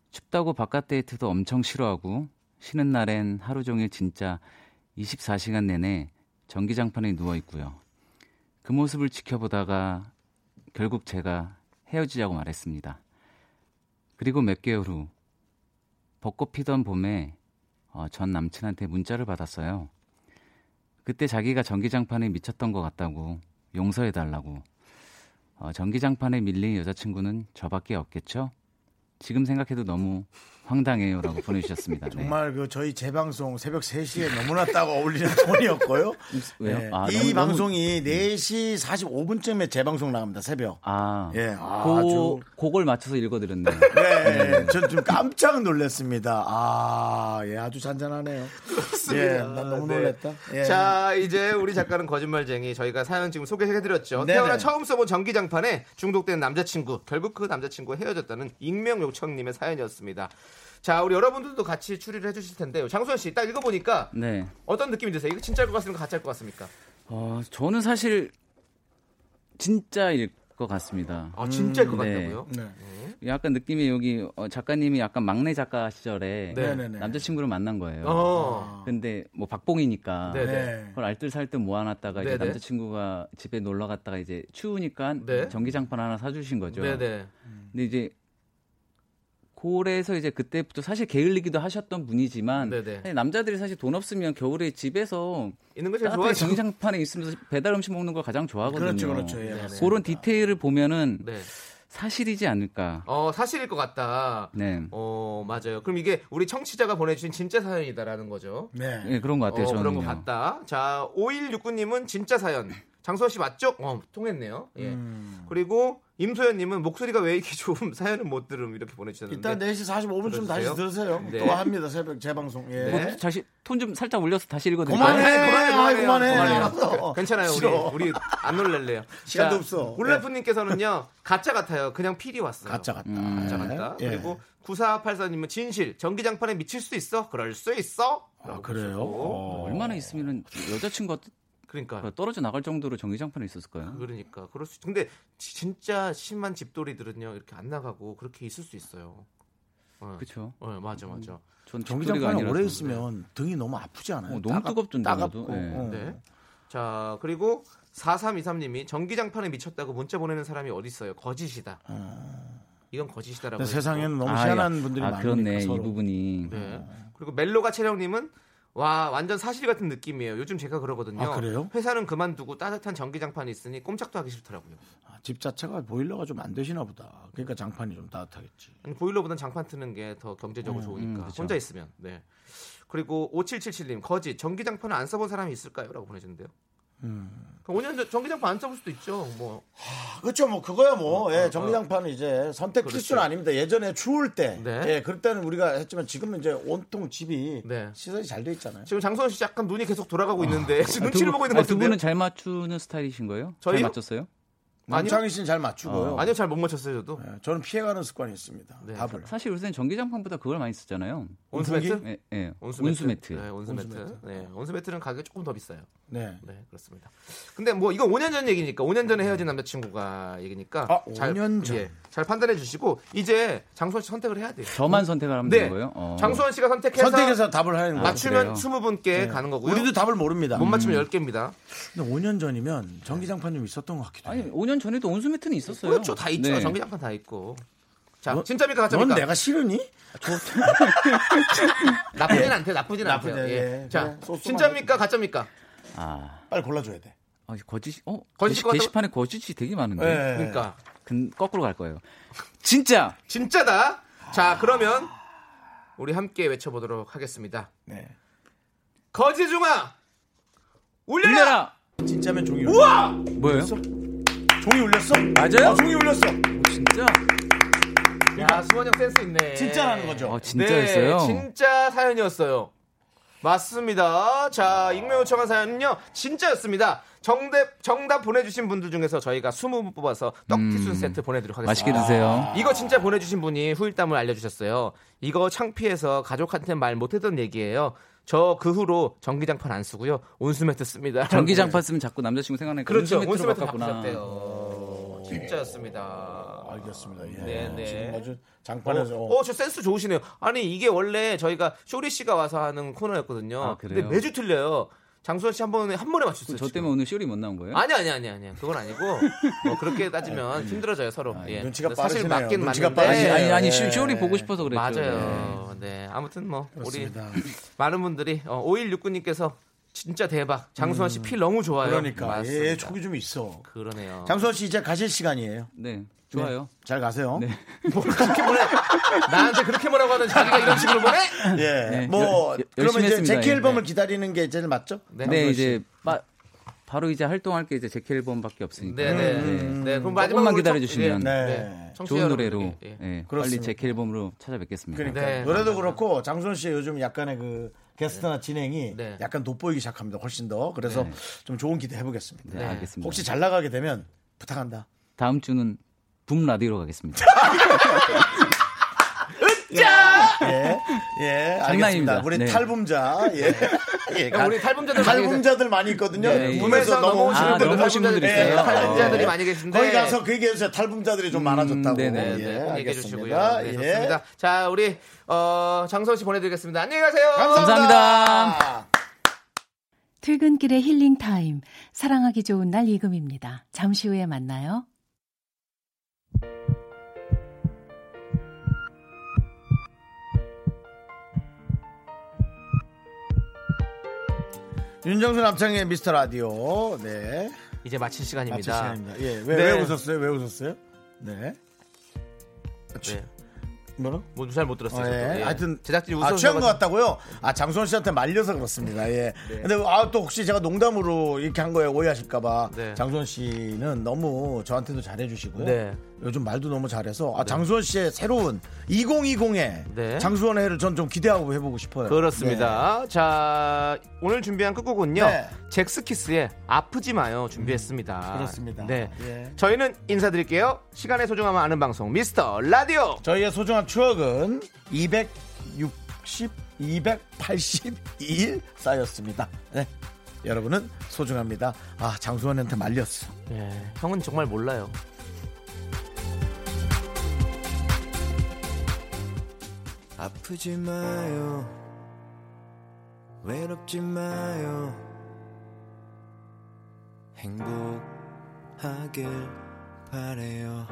춥다고 바깥 데이트도 엄청 싫어하고 쉬는 날엔 하루 종일 진짜 24시간 내내 전기장판에 누워 있고요. 그 모습을 지켜보다가 결국 제가 헤어지자고 말했습니다. 그리고 몇 개월 후 벚꽃 피던 봄에 어, 전 남친한테 문자를 받았어요. 그때 자기가 전기장판에 미쳤던 것 같다고 용서해달라고. 어, 전기장판에 밀린 여자친구는 저밖에 없겠죠? 지금 생각해도 너무 황당해요라고 보내주셨습니다. 네. 정말 그 저희 재방송 새벽 3시에 너무나 딱 어울리는 톤이었고요. 왜요? 네. 아, 이 너무- 음. 방송이 4시 45분쯤에 재방송 나갑니다. 새벽. 아, 예, 아, 고, 아주- 그걸 맞춰서 읽어드렸네요. 네, 전좀 깜짝 놀랐습니다. 아, 예, 아주 잔잔하네요. 예, 난 너무 네. 놀랐다. 예. 자, 이제 우리 작가는 거짓말쟁이. 저희가 사연 지금 소개해드렸죠. 네네. 태어나 처음 써본 전기장판에 중독된 남자친구. 결국 그 남자친구와 헤어졌다는 익명 요청님의 사연이었습니다. 자, 우리 여러분들도 같이 추리를 해주실 텐데요. 장수현 씨, 딱 읽어보니까 네. 어떤 느낌이 드세요? 이거 진짜일 것 같습니까? 가짜일 것 같습니까? 어, 저는 사실 진짜일 것 같습니다. 아, 진짜일 것 네. 같다고요? 네. 약간 느낌이 여기 어, 작가님이 약간 막내 작가 시절에 네. 네네네. 남자친구를 만난 거예요. 어. 근데 뭐 박봉이니까 네. 네. 그걸 알뜰살뜰 모아놨다가 이제 네네. 남자친구가 집에 놀러 갔다가 이제 추우니까 네. 전기장판 하나 사주신 거죠. 네네. 근데 이제 고래에서 이제 그때부터 사실 게을리기도 하셨던 분이지만 네네. 사실 남자들이 사실 돈 없으면 겨울에 집에서 있는 거 제일 좋아하죠. 전기장판에 있으면서 배달 음식 먹는 걸 가장 좋아하거든요. 그렇죠, 그렇죠. 예. 그런 디테일을 보면은 네. 사실이지 않을까. 어, 사실일 것 같다. 네. 어, 맞아요. 그럼 이게 우리 청취자가 보내주신 진짜 사연이다라는 거죠. 네. 예, 그런 것 같아요. 어, 저는 그런 것 같다. 자, 5169님은 진짜 사연. 장수호 씨 맞죠? 어, 통했네요. 예. 음. 그리고 임소연님은 목소리가 왜 이렇게 좋음 사연은 못 들음 이렇게 보내주셨는데. 이따 4시 45분쯤 다시. 들으세요. 네. 또 합니다. 새벽 재방송. 예. 네. 다시 톤 좀 살짝 올려서 다시 읽어드릴까요? 그만해, 그만해, 그만해, 그만해, 그만해. 그만해요. 괜찮아요. 우리 싫어. 우리 안 놀랄래요. 시간도 자, 없어. 울라프님께서는요 가짜 같아요. 그냥 필이 왔어요. 가짜 같다. 가짜 같다. 예. 그리고 9484님은 진실 전기장판에 미칠 수 있어? 그럴 수 있어? 아, 그래요? 어, 얼마나 있으면 여자친구가 그러니까 떨어져 나갈 정도로 전기장판에 있었을까요? 그러니까 그럴 수 근데 지- 진짜 심한 집돌이들은요 이렇게 안 나가고 그렇게 있을 수 있어요. 어, 그렇죠. 어, 맞아 맞아. 전 집돌이가 전기장판에 아니라서. 오래 있으면 등이 너무 아프지 않아요? 어, 너무 뜨겁던데, 따갑고. 나도. 네. 어. 네. 자 그리고 4323님이 전기장판에 미쳤다고 문자 보내는 사람이 어디 있어요? 거짓이다. 이건 거짓이다라고. 세상에는 너무 아, 희한한 야. 분들이 아, 많으니까 그렇네. 서로. 이 부분이. 네. 그리고 멜로가 채령님은 와 완전 사실 같은 느낌이에요. 요즘 제가 그러거든요. 아, 그래요? 회사는 그만두고 따뜻한 전기장판이 있으니 꼼짝도 하기 싫더라고요. 아, 집 자체가 보일러가 좀 안 되시나 보다. 그러니까 장판이 좀 따뜻하겠지. 아니, 보일러보단 장판 트는 게 더 경제적으로 좋으니까 음, 그쵸. 혼자 있으면 네 그리고 5777님 거짓 전기장판을 안 써본 사람이 있을까요?라고 보내주는데요. 음. 그럼 5년 전 전기장판 안 써볼 수도 있죠. 뭐 그렇죠. 뭐 그거야 뭐 예, 전기장판은 이제 선택 그렇죠. 필수는 아닙니다. 예전에 추울 때, 네. 예, 그럴 때는 우리가 했지만 지금은 이제 온통 집이 네. 시설이 잘 돼 있잖아요. 지금 장소연 씨 약간 눈이 계속 돌아가고 있는데 지금 눈치를 보고 있는 아, 것두 같은데. 분은 잘 맞추는 스타일이신 거예요? 저희요? 잘 맞췄어요? 남창희 씨는 잘 맞추고요. 어. 아니요 잘 못 맞췄어요 저도. 예, 저는 피해가는 습관이 있습니다. 네. 답을. 사실 요새는 전기장판보다 그걸 많이 쓰잖아요. 온수매트? 예, 예. 온수매트. 온수매트. 네, 온수매트. 네, 온수매트는 가격이 조금 더 비싸요. 네. 네, 그렇습니다. 근데 뭐 이건 5년 전 얘기니까 5년 전에 헤어진 남자친구가 얘기니까 아, 잘, 5년 전. 예, 잘 판단해 주시고 이제 장수원 씨 선택을 해야 돼요. 저만 선택을 하면 네. 되는 거예요? 어. 장수원 씨가 선택해서 선택해서 답을 하는 거죠. 맞추면 그래요? 20분께 가는 거고요. 우리도 답을 모릅니다. 못 맞추면 10개입니다. 근데 5년 전이면 전기장판 좀 있었던 것 같기도 아니, 해요. 5년 전에도 온수 매트는 있었어요. 그렇죠. 다 있죠. 네. 전기장판 다 있고. 자, 너- 진짜입니까 넌 가짜입니까? 내가 싫으니? 나쁘진 않대. 나쁘진 않대요. 않- 예. 예. 자, 소스만 진짜입니까 가짜입니까? 아, 빨리 골라줘야 돼. 아, 거짓, 어? 거짓 게시, 같다고- 게시판에 거짓이 되게 많은데. 예. 그러니까 근, 거꾸로 갈 거예요. 진짜! 진짜다. 자, 그러면 우리 함께 외쳐보도록 하겠습니다. 네. 거지중아 울려라. 울려라! 진짜면 종이 울려. 우와! 뭐예요? 종이 울렸어? 맞아요? 아, 종이 울렸어. 진짜? 야, 수원 형 센스 있네. 진짜라는 거죠. 어, 진짜였어요? 네, 진짜 사연이었어요. 맞습니다. 자, 익명 요청한 사연은요, 진짜였습니다. 정답 정답 보내주신 분들 중에서 저희가 20분 뽑아서 떡티순 음. 세트 보내드리도록 하겠습니다. 맛있게 드세요. 이거 진짜 보내주신 분이 후일담을 알려주셨어요. 이거 창피해서 가족한테 말 못했던 얘기예요. 저 그 후로 전기장판 안 쓰고요. 온수매트 씁니다. 전기장판 쓰면 자꾸 남자친구 생각나니까 그렇죠. 온수매트. 바꾸셨대요. 진짜였습니다. 알겠습니다. 예. 네, 네. 지금 아주 장판에서 어, 어, 저 센스 좋으시네요. 아니 이게 원래 저희가 쇼리 씨가 와서 하는 코너였거든요. 아, 그래요? 근데 매주 틀려요. 장수원 씨 한 번에 한 번에 맞췄어요. 저. 때문에 오늘 쇼리 못 나온 거예요? 아니 아니 아니 아니 그건 아니고 뭐 그렇게 따지면 힘들어져요 서로. 예. 눈치가 사실 빠르시네요. 맞긴 눈치가 맞는데 빠르시네요. 아니 아니 예. 쇼- 쇼리 보고 싶어서 그랬죠. 맞아요. 네. 아무튼 뭐 그렇습니다. 우리 많은 분들이 어, 5169님께서 진짜 대박. 장수원 씨 피 너무 좋아요. 그러니까 맞습니다. 예, 촉이 좀 있어. 그러네요. 장수원 씨 이제 가실 시간이에요. 네. 좋아요. 잘 가세요. 네. 뭐 그렇게 보내 나한테 그렇게 뭐라고 하는 자기가 이런 식으로 보내? 예. 네, 뭐 여- 여- 그러면 이제 했습니다. 제키 예. 앨범을 기다리는 게 제일 맞죠? 네. 네, 이제 빠, 바로 이제 활동할 게 이제 제키 앨범밖에 없으니까. 네, 네. 네. 네. 그럼 마지막으로 조금만 기다려 청- 주시면 네. 청취자 좋은 노래로 예. 예, 빨리. 제키 앨범으로 찾아뵙겠습니다. 그러니까 네, 노래도 감사합니다. 그렇고 장수원 씨 요즘 약간의 그 게스트나 진행이 네. 약간 돋보이기 시작합니다. 훨씬 더. 그래서 네. 좀 좋은 기대 해보겠습니다. 네, 알겠습니다. 혹시 잘 나가게 되면 부탁한다. 다음 주는 붐 라디오로 가겠습니다. 예, 예, 알겠습니다. 장난입니다. 우리 네. 탈붐자, 예, 예, 그러니까 우리 계세요. 탈붐자들 많이 있거든요. 네, 붐에서 넘어오시는 아, 분들, 넘어오신 분들 탈붐자들이- 있어요? 예, 탈북자들이 어. 많이 계신데 거기 가서 그 얘기해 주세요. 탈붐자들이 좀 많아졌다고. 네네. 네, 예, 네, 꼭 얘기해. 주시고요. 네, 예. 좋습니다. 자, 우리 어, 장선 씨 보내드리겠습니다. 안녕히 가세요. 감사합니다. 퇴근길의 힐링 타임. 사랑하기 좋은 날 이금입니다. 잠시 후에 만나요. 윤정수 남창의 미스터 라디오. 네. 이제 마칠 시간입니다. 마칠 시간입니다. 예. 왜, 네. 왜 웃었어요? 왜 웃었어요? 네. 네. 뭐라? 뭐 잘못 들었어요. 어, 예. 예. 하여튼 제작진이 아, 웃어서 취한 것 같다고요? 아 장수원 씨한테 말려서 그렇습니다. 예. 네. 근데 아 또 혹시 제가 농담으로 이렇게 한 거에 오해하실까봐 네. 장수원 씨는 너무 저한테도 잘해주시고요. 네. 요즘 말도 너무 잘해서 아, 장수원 씨의 새로운 2020의 네. 장수원의 해를 전 좀 기대하고 해보고 싶어요. 그렇습니다. 자, 오늘 준비한 끝곡은요. 네. 잭스키스의 아프지 마요 준비했습니다. 그렇습니다. 네. 예. 저희는 인사드릴게요. 시간의 소중함을 아는 방송 미스터 라디오. 저희의 소중한 추억은 260, 282일 쌓였습니다. 네. 여러분은 소중합니다. 아, 장수원한테 말렸어. 예, 형은 정말 몰라요. 아프지 마요. 외롭지 마요. 행복하길 바래요